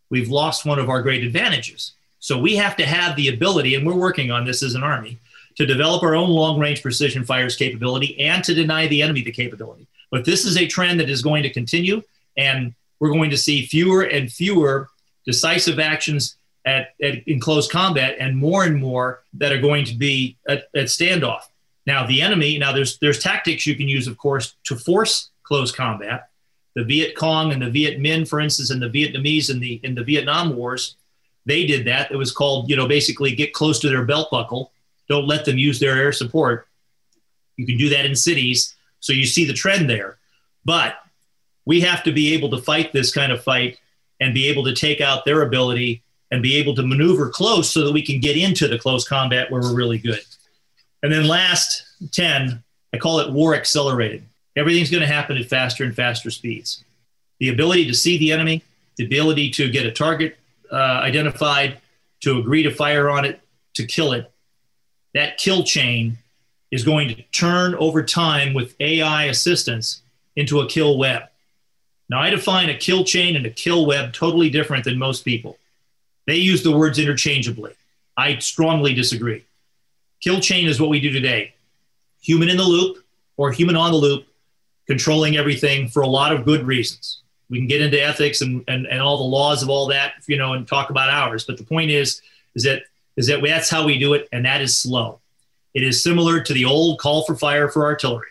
[SPEAKER 1] we've lost one of our great advantages. So we have to have the ability, and we're working on this as an army, to develop our own long range precision fires capability and to deny the enemy the capability. But this is a trend that is going to continue, and we're going to see fewer and fewer decisive actions at, at, in close combat and more and more that are going to be at, at standoff. Now, the enemy, now there's, there's tactics you can use, of course, to force close combat. The Viet Cong and the Viet Minh, for instance, and the Vietnamese in the, in the Vietnam Wars, they did that. It was called, you know, basically get close to their belt buckle. Don't let them use their air support. You can do that in cities. So you see the trend there. But we have to be able to fight this kind of fight and be able to take out their ability and be able to maneuver close so that we can get into the close combat where we're really good. And then last 10, I call it war accelerated. Everything's going to happen at faster and faster speeds. The ability to see the enemy, the ability to get a target uh, identified, to agree to fire on it, to kill it, that kill chain is going to turn over time with AI assistance into a kill web. Now, I define a kill chain and a kill web totally different than most people. They use the words interchangeably. I strongly disagree. Kill chain is what we do today human in the loop or human on the loop, controlling everything for a lot of good reasons. We can get into ethics and, and, and all the laws of all that, you know, and talk about ours. But the point is, is that is that that's how we do it, and that is slow. It is similar to the old call for fire for artillery.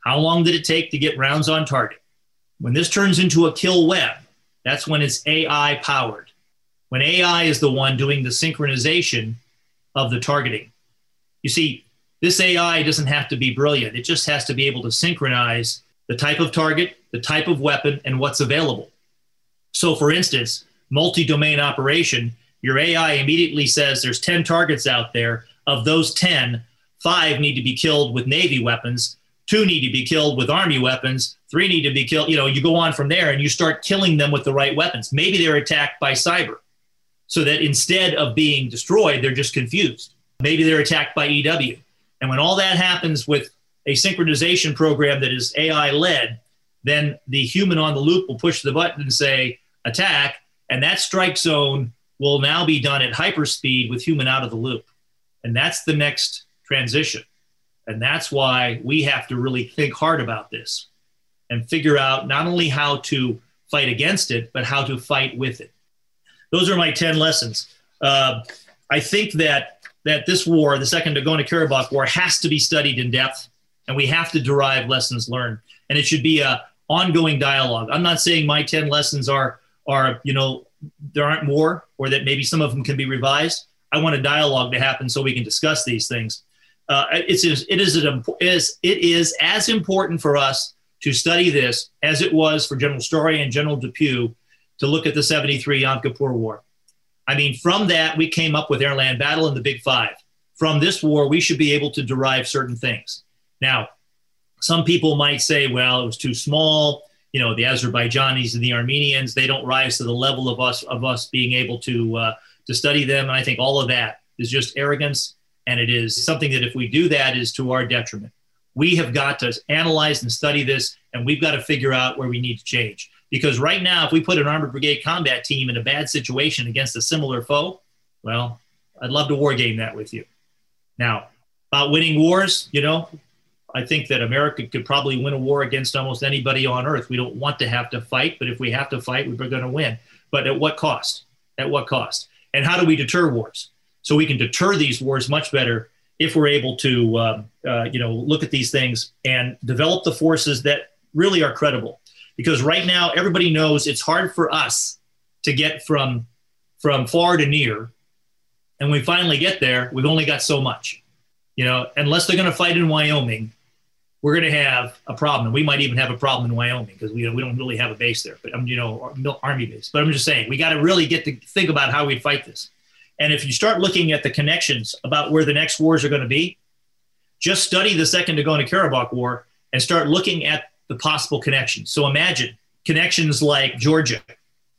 [SPEAKER 1] How long did it take to get rounds on target? When this turns into a kill web, that's when it's AI powered. When AI is the one doing the synchronization of the targeting. You see, this AI doesn't have to be brilliant. It just has to be able to synchronize the type of target, the type of weapon, and what's available. So, for instance, multi domain operation, your AI immediately says there's 10 targets out there. Of those 10, five need to be killed with Navy weapons, two need to be killed with Army weapons, three need to be killed. You know, you go on from there and you start killing them with the right weapons. Maybe they're attacked by cyber so that instead of being destroyed, they're just confused. Maybe they're attacked by EW. And when all that happens with a synchronization program that is AI led, then the human on the loop will push the button and say attack, and that strike zone will now be done at hyperspeed with human out of the loop. And that's the next transition. And that's why we have to really think hard about this and figure out not only how to fight against it, but how to fight with it. Those are my 10 lessons. Uh, I think that, that this war, the Second Nagorno Karabakh War, has to be studied in depth and we have to derive lessons learned. And it should be a ongoing dialogue. I'm not saying my 10 lessons are, are you know, there aren't more or that maybe some of them can be revised. I want a dialogue to happen so we can discuss these things. Uh, it's, it, is, it, is, it is as important for us to study this as it was for General Starry and General DePuy to look at the 73 Yom Kippur War. I mean, from that, we came up with airland battle and the Big Five. From this war, we should be able to derive certain things. Now, some people might say, well, it was too small. You know, the Azerbaijanis and the Armenians, they don't rise to the level of us of us being able to uh, to study them. And I think all of that is just arrogance, and it is something that if we do that is to our detriment. We have got to analyze and study this, and we've got to figure out where we need to change. Because right now, if we put an armored brigade combat team in a bad situation against a similar foe, well, I'd love to war game that with you. Now, about winning wars, you know, I think that America could probably win a war against almost anybody on earth. We don't want to have to fight, but if we have to fight, we're going to win. But at what cost? At what cost? And how do we deter wars? So we can deter these wars much better if we're able to, uh, uh, you know, look at these things and develop the forces that really are credible. Because right now, everybody knows it's hard for us to get from from far to near, and we finally get there. We've only got so much, you know. Unless they're going to fight in Wyoming, we're going to have a problem. And we might even have a problem in Wyoming because we, we don't really have a base there, but i'm you know, army base. But I'm just saying, we got to really get to think about how we fight this. And if you start looking at the connections about where the next wars are going to be, just study the Second Nagorno Karabakh War and start looking at the possible connections. So imagine connections like Georgia,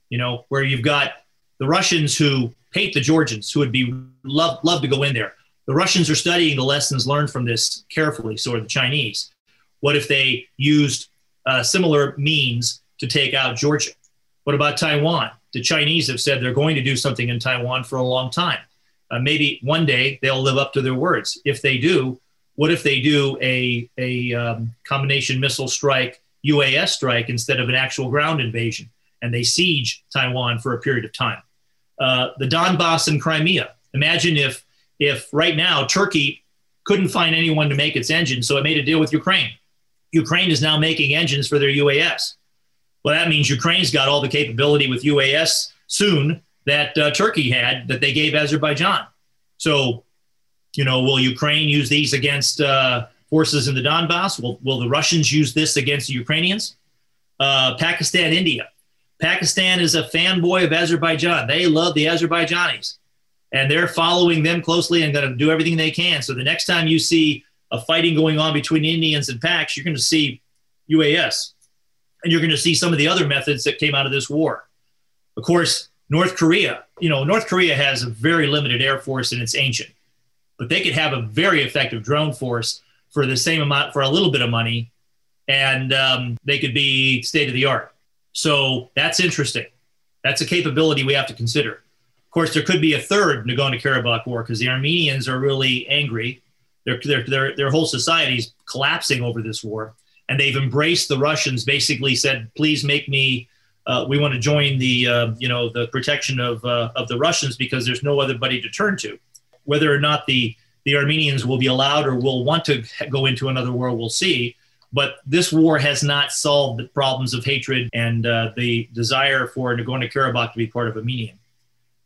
[SPEAKER 1] you know, where you've got the Russians who hate the Georgians, who would be love love to go in there. The Russians are studying the lessons learned from this carefully, so are the Chinese. What if they used uh, similar means to take out Georgia. What about Taiwan? The Chinese have said they're going to do something in Taiwan for a long time. Uh, maybe one day they'll live up to their words. If they do, what if they do a, a um, combination missile strike, UAS strike, instead of an actual ground invasion, and they siege Taiwan for a period of time? Uh, the Donbass and Crimea. Imagine if, if right now Turkey couldn't find anyone to make its engines, so it made a deal with Ukraine. Ukraine is now making engines for their UAS. Well, that means Ukraine's got all the capability with UAS soon that uh, Turkey had that they gave Azerbaijan. So, you know, will Ukraine use these against uh, forces in the Donbass? Will, will the Russians use this against the Ukrainians? Uh, Pakistan, India. Pakistan is a fanboy of Azerbaijan. They love the Azerbaijanis and they're following them closely and going to do everything they can. So the next time you see a fighting going on between Indians and Paks, you're going to see UAS and you're going to see some of the other methods that came out of this war. Of course, North Korea, you know, North Korea has a very limited air force and it's ancient, but they could have a very effective drone force for the same amount, for a little bit of money, and um, they could be state of the art. So that's interesting. That's a capability we have to consider. Of course, there could be a third Nagorno Karabakh war because the Armenians are really angry. Their, their, their, their whole society is collapsing over this war and they've embraced the Russians. Basically, said, "Please make me. Uh, we want to join the uh, you know the protection of uh, of the Russians because there's no other buddy to turn to. Whether or not the the Armenians will be allowed or will want to go into another war, we'll see. But this war has not solved the problems of hatred and uh, the desire for Nagorno Karabakh to be part of Armenia.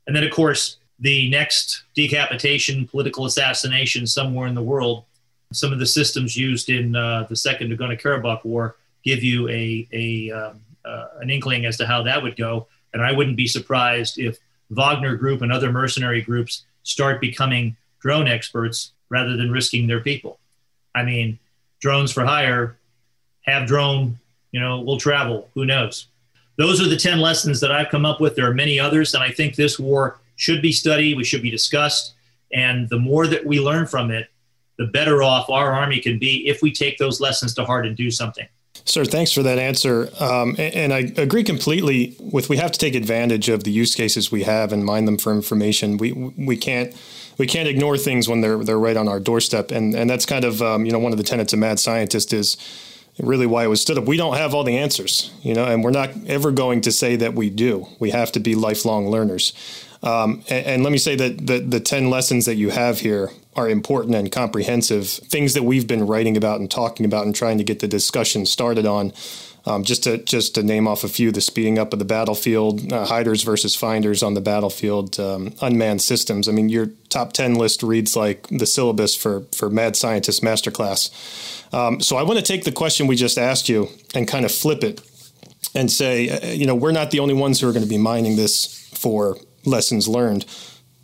[SPEAKER 1] And then, of course, the next decapitation, political assassination somewhere in the world some of the systems used in uh, the Second Nagorno Karabakh War give you a, a um, uh, an inkling as to how that would go. And I wouldn't be surprised if Wagner Group and other mercenary groups start becoming drone experts rather than risking their people. I mean, drones for hire, have drone, you know, will travel. Who knows? Those are the 10 lessons that I've come up with. There are many others, and I think this war should be studied, we should be discussed. And the more that we learn from it, the better off our Army can be if we take those lessons to heart and do something.
[SPEAKER 2] Sir, thanks for that answer. Um, and, and, I agree completely with we have to take advantage of the use cases we have and mine them for information. We we can't we can't ignore things when they're they're right on our doorstep. And and that's kind of um, you know one of the tenets of mad scientist is really why it was stood up. We don't have all the answers, you know, and we're not ever going to say that we do. We have to be lifelong learners. Um, and, and, let me say that the, the 10 lessons that you have here are important and comprehensive, things that we've been writing about and talking about and trying to get the discussion started on. Um, just to just to name off a few, the speeding up of the battlefield, uh, hiders versus finders on the battlefield, um, unmanned systems. I mean, your top ten list reads like the syllabus for for Mad Scientist Masterclass. Um, so I want to take the question we just asked you and kind of flip it and say, uh, you know, we're not the only ones who are going to be mining this for lessons learned.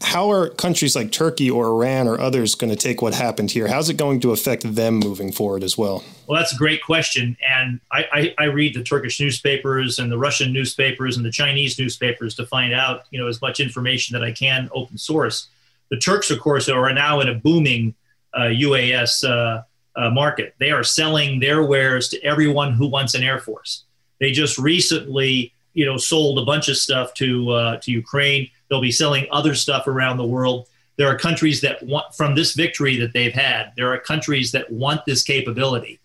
[SPEAKER 2] How are countries like Turkey or Iran or others going to take what happened here? How's it going to affect them moving forward as well?
[SPEAKER 1] Well, that's a great question. And I, I, I read the Turkish newspapers and the Russian newspapers and the Chinese newspapers to find out, you know, as much information that I can open source. The Turks, of course, are now in a booming uh, UAS uh, uh, market. They are selling their wares to everyone who wants an air force. They just recently you know sold a bunch of stuff to uh, to Ukraine. They'll be selling other stuff around the world. There are countries that want from this victory that they've had. There are countries that want this capability.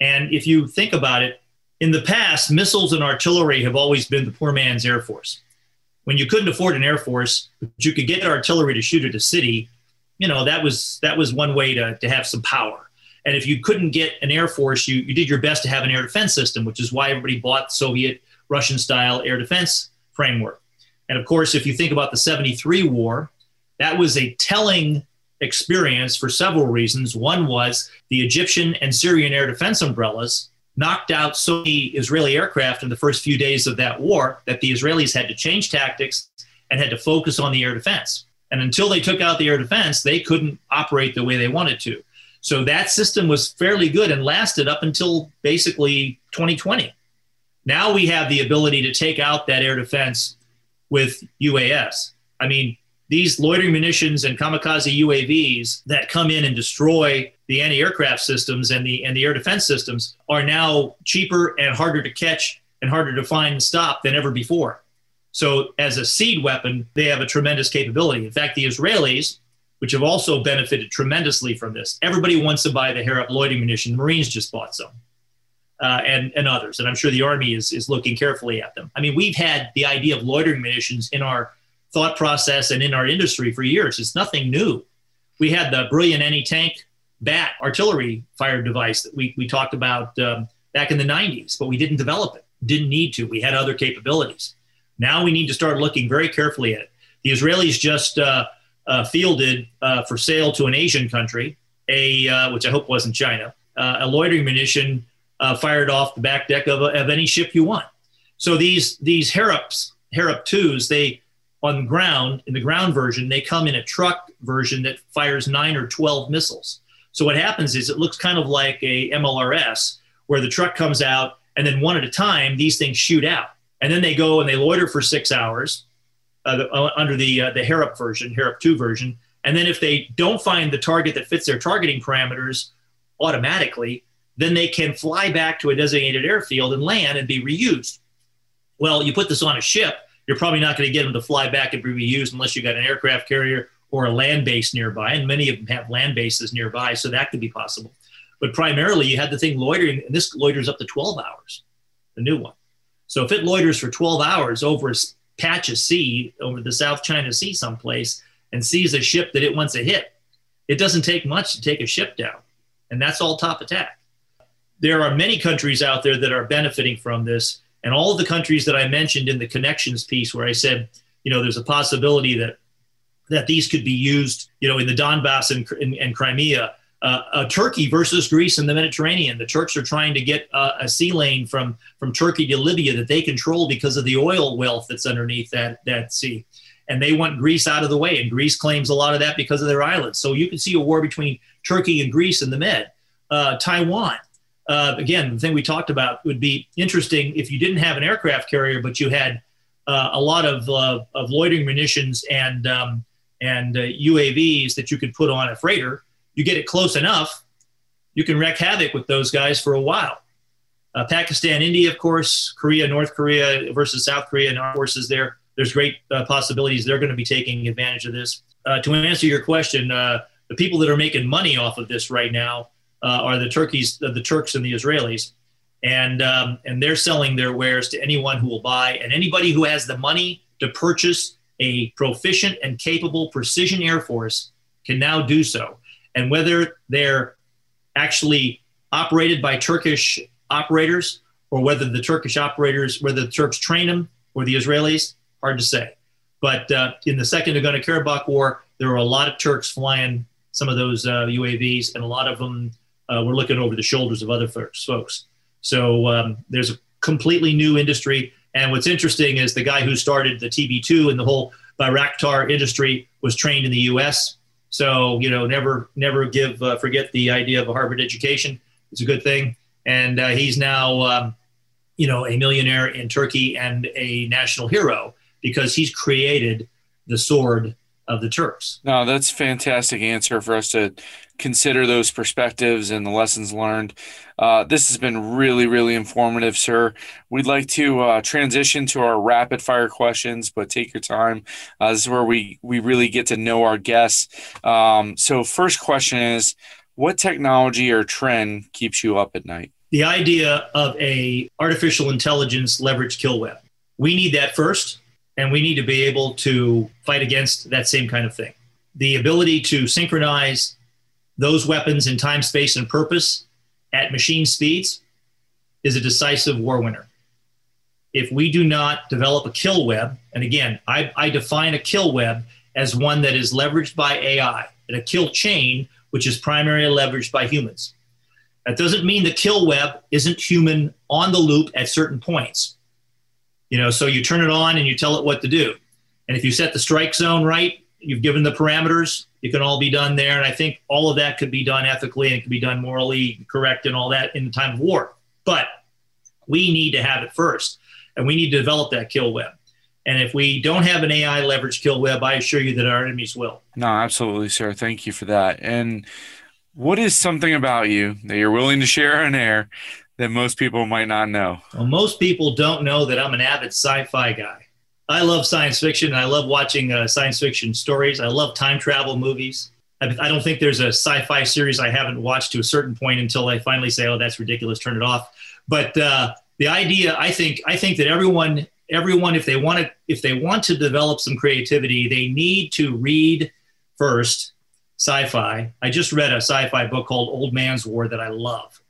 [SPEAKER 1] And if you think about it, in the past, missiles and artillery have always been the poor man's air force. When you couldn't afford an air force, but you could get artillery to shoot at a city, you know that was that was one way to, to have some power. And if you couldn't get an air force, you, you did your best to have an air defense system, which is why everybody bought the Soviet Russian style air defense framework. And of course, if you think about the 73 war, that was a telling experience for several reasons. One was the Egyptian and Syrian air defense umbrellas knocked out so many Israeli aircraft in the first few days of that war that the Israelis had to change tactics and had to focus on the air defense. And until they took out the air defense, they couldn't operate the way they wanted to. So that system was fairly good and lasted up until basically 2020. Now we have the ability to take out that air defense with UAS. I mean, these loitering munitions and kamikaze UAVs that come in and destroy the anti-aircraft systems and the and the air defense systems are now cheaper and harder to catch and harder to find and stop than ever before. So, as a SEAD weapon, they have a tremendous capability. In fact, the Israelis, which have also benefited tremendously from this, everybody wants to buy the Harop loitering munition. The Marines just bought some, uh, and and others, and I'm sure the Army is is looking carefully at them. I mean, we've had the idea of loitering munitions in our thought process and in our industry for years. It's nothing new. We had the brilliant anti-tank bat artillery fired device that we we talked about um, back in the 90s, but we didn't develop it. Didn't need to. We had other capabilities. Now we need to start looking very carefully at it. The Israelis just uh, uh, fielded uh, for sale to an Asian country, a uh, which I hope wasn't China, uh, a loitering munition uh, fired off the back deck of, of any ship you want. So these these Harops, Harop twos, they on the ground in the ground version, they come in a truck version that fires nine or twelve missiles. So what happens is it looks kind of like a MLRS, where the truck comes out and then one at a time these things shoot out and then they go and they loiter for six hours uh, the, uh, under the uh, the Harop version, Harop two version, and then if they don't find the target that fits their targeting parameters automatically, then they can fly back to a designated airfield and land and be reused. Well, you put this on a ship, you're probably not going to get them to fly back and be reused unless you've got an aircraft carrier or a land base nearby, and many of them have land bases nearby, so that could be possible. But primarily, you had the thing loitering, and this loiters up to 12 hours, the new one. So if it loiters for 12 hours over a patch of sea, over the South China Sea someplace, and sees a ship that it wants to hit, it doesn't take much to take a ship down. And that's all top attack. There are many countries out there that are benefiting from this. And all of the countries that I mentioned in the connections piece, where I said, you know, there's a possibility that that these could be used, you know, in the Donbass and, and, and Crimea uh, uh, Turkey versus Greece in the Mediterranean. The Turks are trying to get uh, a sea lane from from Turkey to Libya that they control because of the oil wealth that's underneath that that sea, and they want Greece out of the way. And Greece claims a lot of that because of their islands. So you can see a war between Turkey and Greece in the Med. Uh, Taiwan. Uh, again, the thing we talked about would be interesting if you didn't have an aircraft carrier, but you had uh, a lot of, of loitering munitions and um, and UAVs that you could put on a freighter you get it close enough, you can wreak havoc with those guys for a while. Uh, Pakistan, India, of course, Korea, North Korea versus South Korea, and our forces there. There's great uh, possibilities they're going to be taking advantage of this. Uh, to answer your question, uh, the people that are making money off of this right now uh, are the Turkeys, the Turks, and the Israelis, and um, and they're selling their wares to anyone who will buy, and anybody who has the money to purchase a proficient and capable precision air force can now do so. And whether they're actually operated by Turkish operators or whether the Turkish operators, whether the Turks train them or the Israelis, hard to say. But uh, in the Second Nagorno Karabakh War, there were a lot of Turks flying some of those uh, UAVs, and a lot of them uh, were looking over the shoulders of other folks. So um, there's a completely new industry. And what's interesting is the guy who started the TB2 and the whole Bayraktar industry was trained in the U.S. So you know, never never give uh, forget the idea of a Harvard education. It's a good thing, and uh, he's now um, you know a millionaire in Turkey and a national hero because he's created the sword of the Turks.
[SPEAKER 3] No, that's fantastic answer for us to consider those perspectives and the lessons learned. Uh, this has been really, really informative, sir. We'd like to uh, transition to our rapid fire questions, but take your time. Uh, this is where we we really get to know our guests. Um, so, first question is, what technology or trend keeps you up at night?
[SPEAKER 1] The idea of a artificial intelligence leverage kill web. We need that first and we need to be able to fight against that same kind of thing. The ability to synchronize those weapons in time, space, and purpose at machine speeds is a decisive war winner. If we do not develop a kill web, and again, I, I define a kill web as one that is leveraged by AI, and a kill chain, which is primarily leveraged by humans. That doesn't mean the kill web isn't human on the loop at certain points. You know, so you turn it on and you tell it what to do. And if you set the strike zone right, you've given the parameters, it can all be done there. And I think all of that could be done ethically and it can be done morally correct and all that in the time of war. But we need to have it first. And we need to develop that kill web. And if we don't have an AI leverage kill web, I assure you that our enemies will.
[SPEAKER 3] No, absolutely, sir. Thank you for that. And what is something about you that you're willing to share on air that most people might not know?
[SPEAKER 1] Well, most people don't know that I'm an avid sci-fi guy. I love science fiction. I love watching uh, science fiction stories. I love time travel movies. I, I don't think there's a sci-fi series I haven't watched to a certain point until I finally say, "Oh, that's ridiculous. Turn it off." But uh, the idea, I think, I think that everyone, everyone, if they want to, if they want to develop some creativity, they need to read first sci-fi. I just read a sci-fi book called Old Man's War that I love,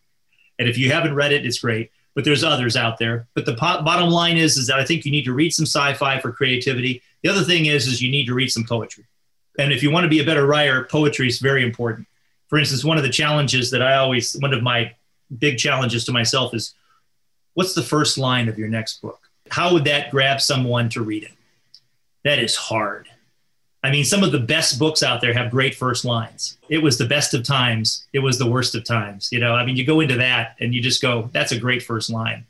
[SPEAKER 1] and if you haven't read it, it's great. But there's others out there. But the po- bottom line is, is that I think you need to read some sci-fi for creativity. The other thing is, is you need to read some poetry. And if you want to be a better writer, poetry is very important. For instance, one of the challenges that I always, one of my big challenges to myself is what's the first line of your next book? How would that grab someone to read it? That is hard. I mean, some of the best books out there have great first lines. It was the best of times. It was the worst of times. You know, I mean, you go into that and you just go, that's a great first line.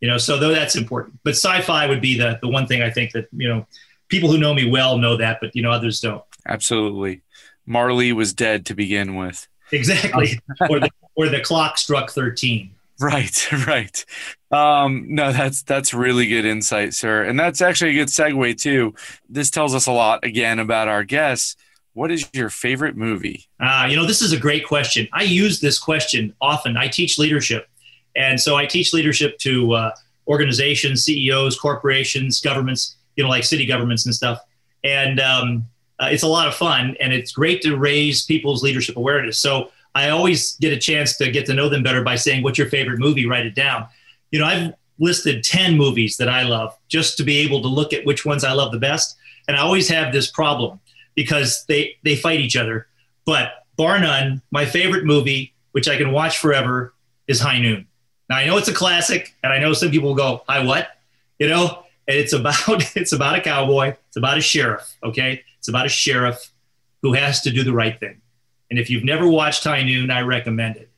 [SPEAKER 1] You know, so though that's important. But sci-fi would be the the one thing I think that, you know, people who know me well know that, but you know, others don't.
[SPEAKER 3] Absolutely. Marley was dead to begin with.
[SPEAKER 1] Exactly. or, the, or the clock struck 13.
[SPEAKER 3] Right, right. Um, no, that's that's really good insight, sir. And that's actually a good segue too. This tells us a lot again about our guests. What is your favorite movie?
[SPEAKER 1] Uh, you know, this is a great question. I use this question often. I teach leadership. And so I teach leadership to uh, organizations, CEOs, corporations, governments, you know, like city governments and stuff. And um, uh, it's a lot of fun and it's great to raise people's leadership awareness. So I always get a chance to get to know them better by saying, What's your favorite movie? Write it down. You know, I've listed 10 movies that I love just to be able to look at which ones I love the best. And I always have this problem because they, they fight each other. But bar none, my favorite movie, which I can watch forever, is High Noon. Now I know it's a classic, and I know some people will go, "I what?" You know, and it's about it's about a cowboy, it's about a sheriff. Okay, it's about a sheriff who has to do the right thing. And if you've never watched High Noon, I recommend it.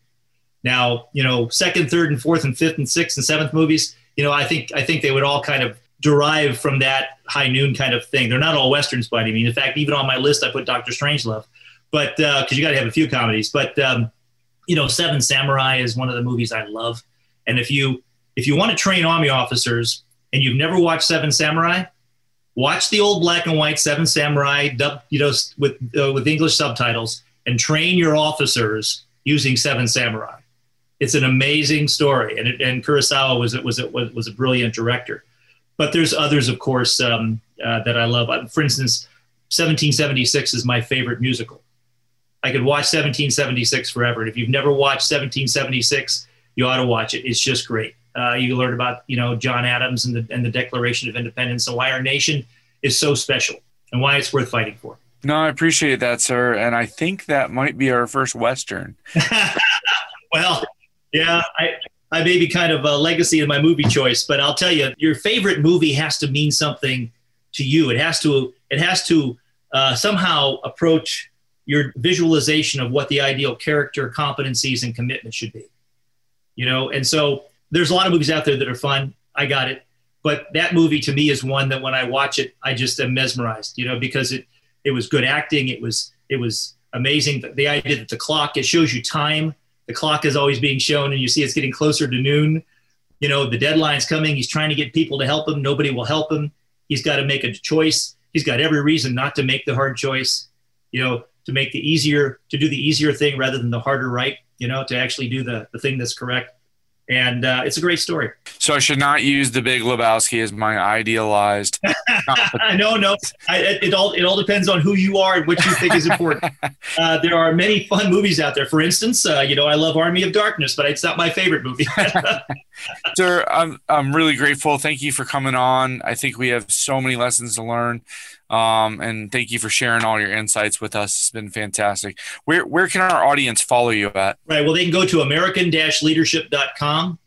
[SPEAKER 1] Now, you know, second, third, and fourth, and fifth, and sixth, and seventh movies, you know, I think I think they would all kind of derive from that High Noon kind of thing. They're not all westerns by any means. In fact, even on my list, I put Doctor Strangelove, but because uh, you got to have a few comedies. But um, you know, Seven Samurai is one of the movies I love. And if you if you want to train army officers and you've never watched Seven Samurai, watch the old black and white Seven Samurai, dub, you know, with uh, with English subtitles, and train your officers using Seven Samurai. It's an amazing story, and it, and Kurosawa was it was was was a brilliant director. But there's others, of course, um, uh, that I love. For instance, 1776 is my favorite musical. I could watch 1776 forever. And if you've never watched 1776, you ought to watch it. It's just great. Uh, you learn about you know John Adams and the and the Declaration of Independence and why our nation is so special and why it's worth fighting for.
[SPEAKER 3] No, I appreciate that, sir. And I think that might be our first Western.
[SPEAKER 1] well, yeah, I, I may be kind of a legacy in my movie choice, but I'll tell you, your favorite movie has to mean something to you. It has to, it has to uh, somehow approach your visualization of what the ideal character, competencies, and commitment should be. You know, and so there's a lot of movies out there that are fun. I got it. But that movie to me is one that when I watch it, I just am mesmerized, you know, because it, it was good acting. It was, it was amazing. The idea that the clock, it shows you time. The clock is always being shown and you see it's getting closer to noon. You know, the deadline's coming. He's trying to get people to help him. Nobody will help him. He's got to make a choice. He's got every reason not to make the hard choice, you know, to make the easier, to do the easier thing rather than the harder right, you know, to actually do the, the thing that's correct and uh, it's a great story.
[SPEAKER 3] So I should not use the Big Lebowski as my idealized.
[SPEAKER 1] no, no. I, it, it, all it all depends on who you are and what you think is important. uh, there are many fun movies out there. For instance, uh, you know, I love Army of Darkness, but it's not my favorite movie.
[SPEAKER 3] Sir, I'm I'm really grateful. Thank you for coming on. I think we have so many lessons to learn. Um, and thank you for sharing all your insights with us. It's been fantastic. Where where can our audience follow you at?
[SPEAKER 1] Right. Well, they can go to american-leadership.com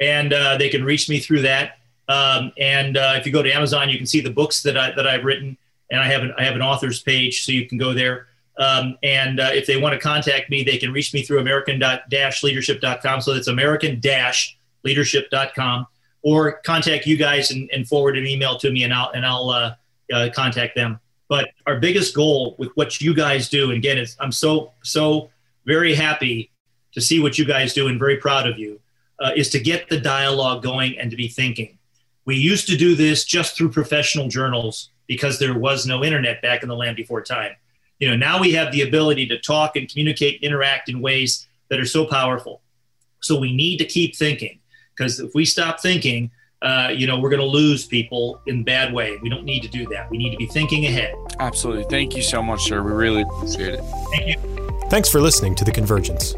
[SPEAKER 1] and uh, they can reach me through that. Um, and uh, if you go to Amazon, you can see the books that I that I've written, and I have an I have an author's page, so you can go there. Um, and uh, if they want to contact me, they can reach me through american-leadership.com. So that's american-leadership.com, or contact you guys and, and forward an email to me, and I'll and I'll uh, uh, contact them. But our biggest goal with what you guys do, and again, I'm so so very happy to see what you guys do and very proud of you. uh, is to get the dialogue going and to be thinking. We used to do this just through professional journals because there was no internet back in the land before time. You know, now we have the ability to talk and communicate, interact in ways that are so powerful. So we need to keep thinking because if we stop thinking, uh, you know, we're going to lose people in bad way. We don't need to do that. We need to be thinking ahead.
[SPEAKER 3] Absolutely. Thank you so much, sir. We really appreciate it.
[SPEAKER 1] Thank you.
[SPEAKER 2] Thanks for listening to The Convergence.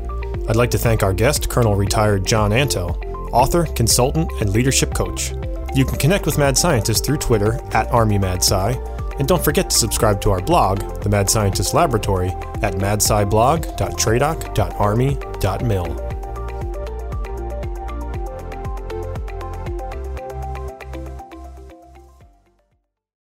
[SPEAKER 2] I'd like to thank our guest, Colonel Retired John Antal, author, consultant, and leadership coach. You can connect with Mad Scientist through Twitter at ArmyMadSci, and don't forget to subscribe to our blog, The Mad Scientist Laboratory, at madsciblog.tradoc.army.mil.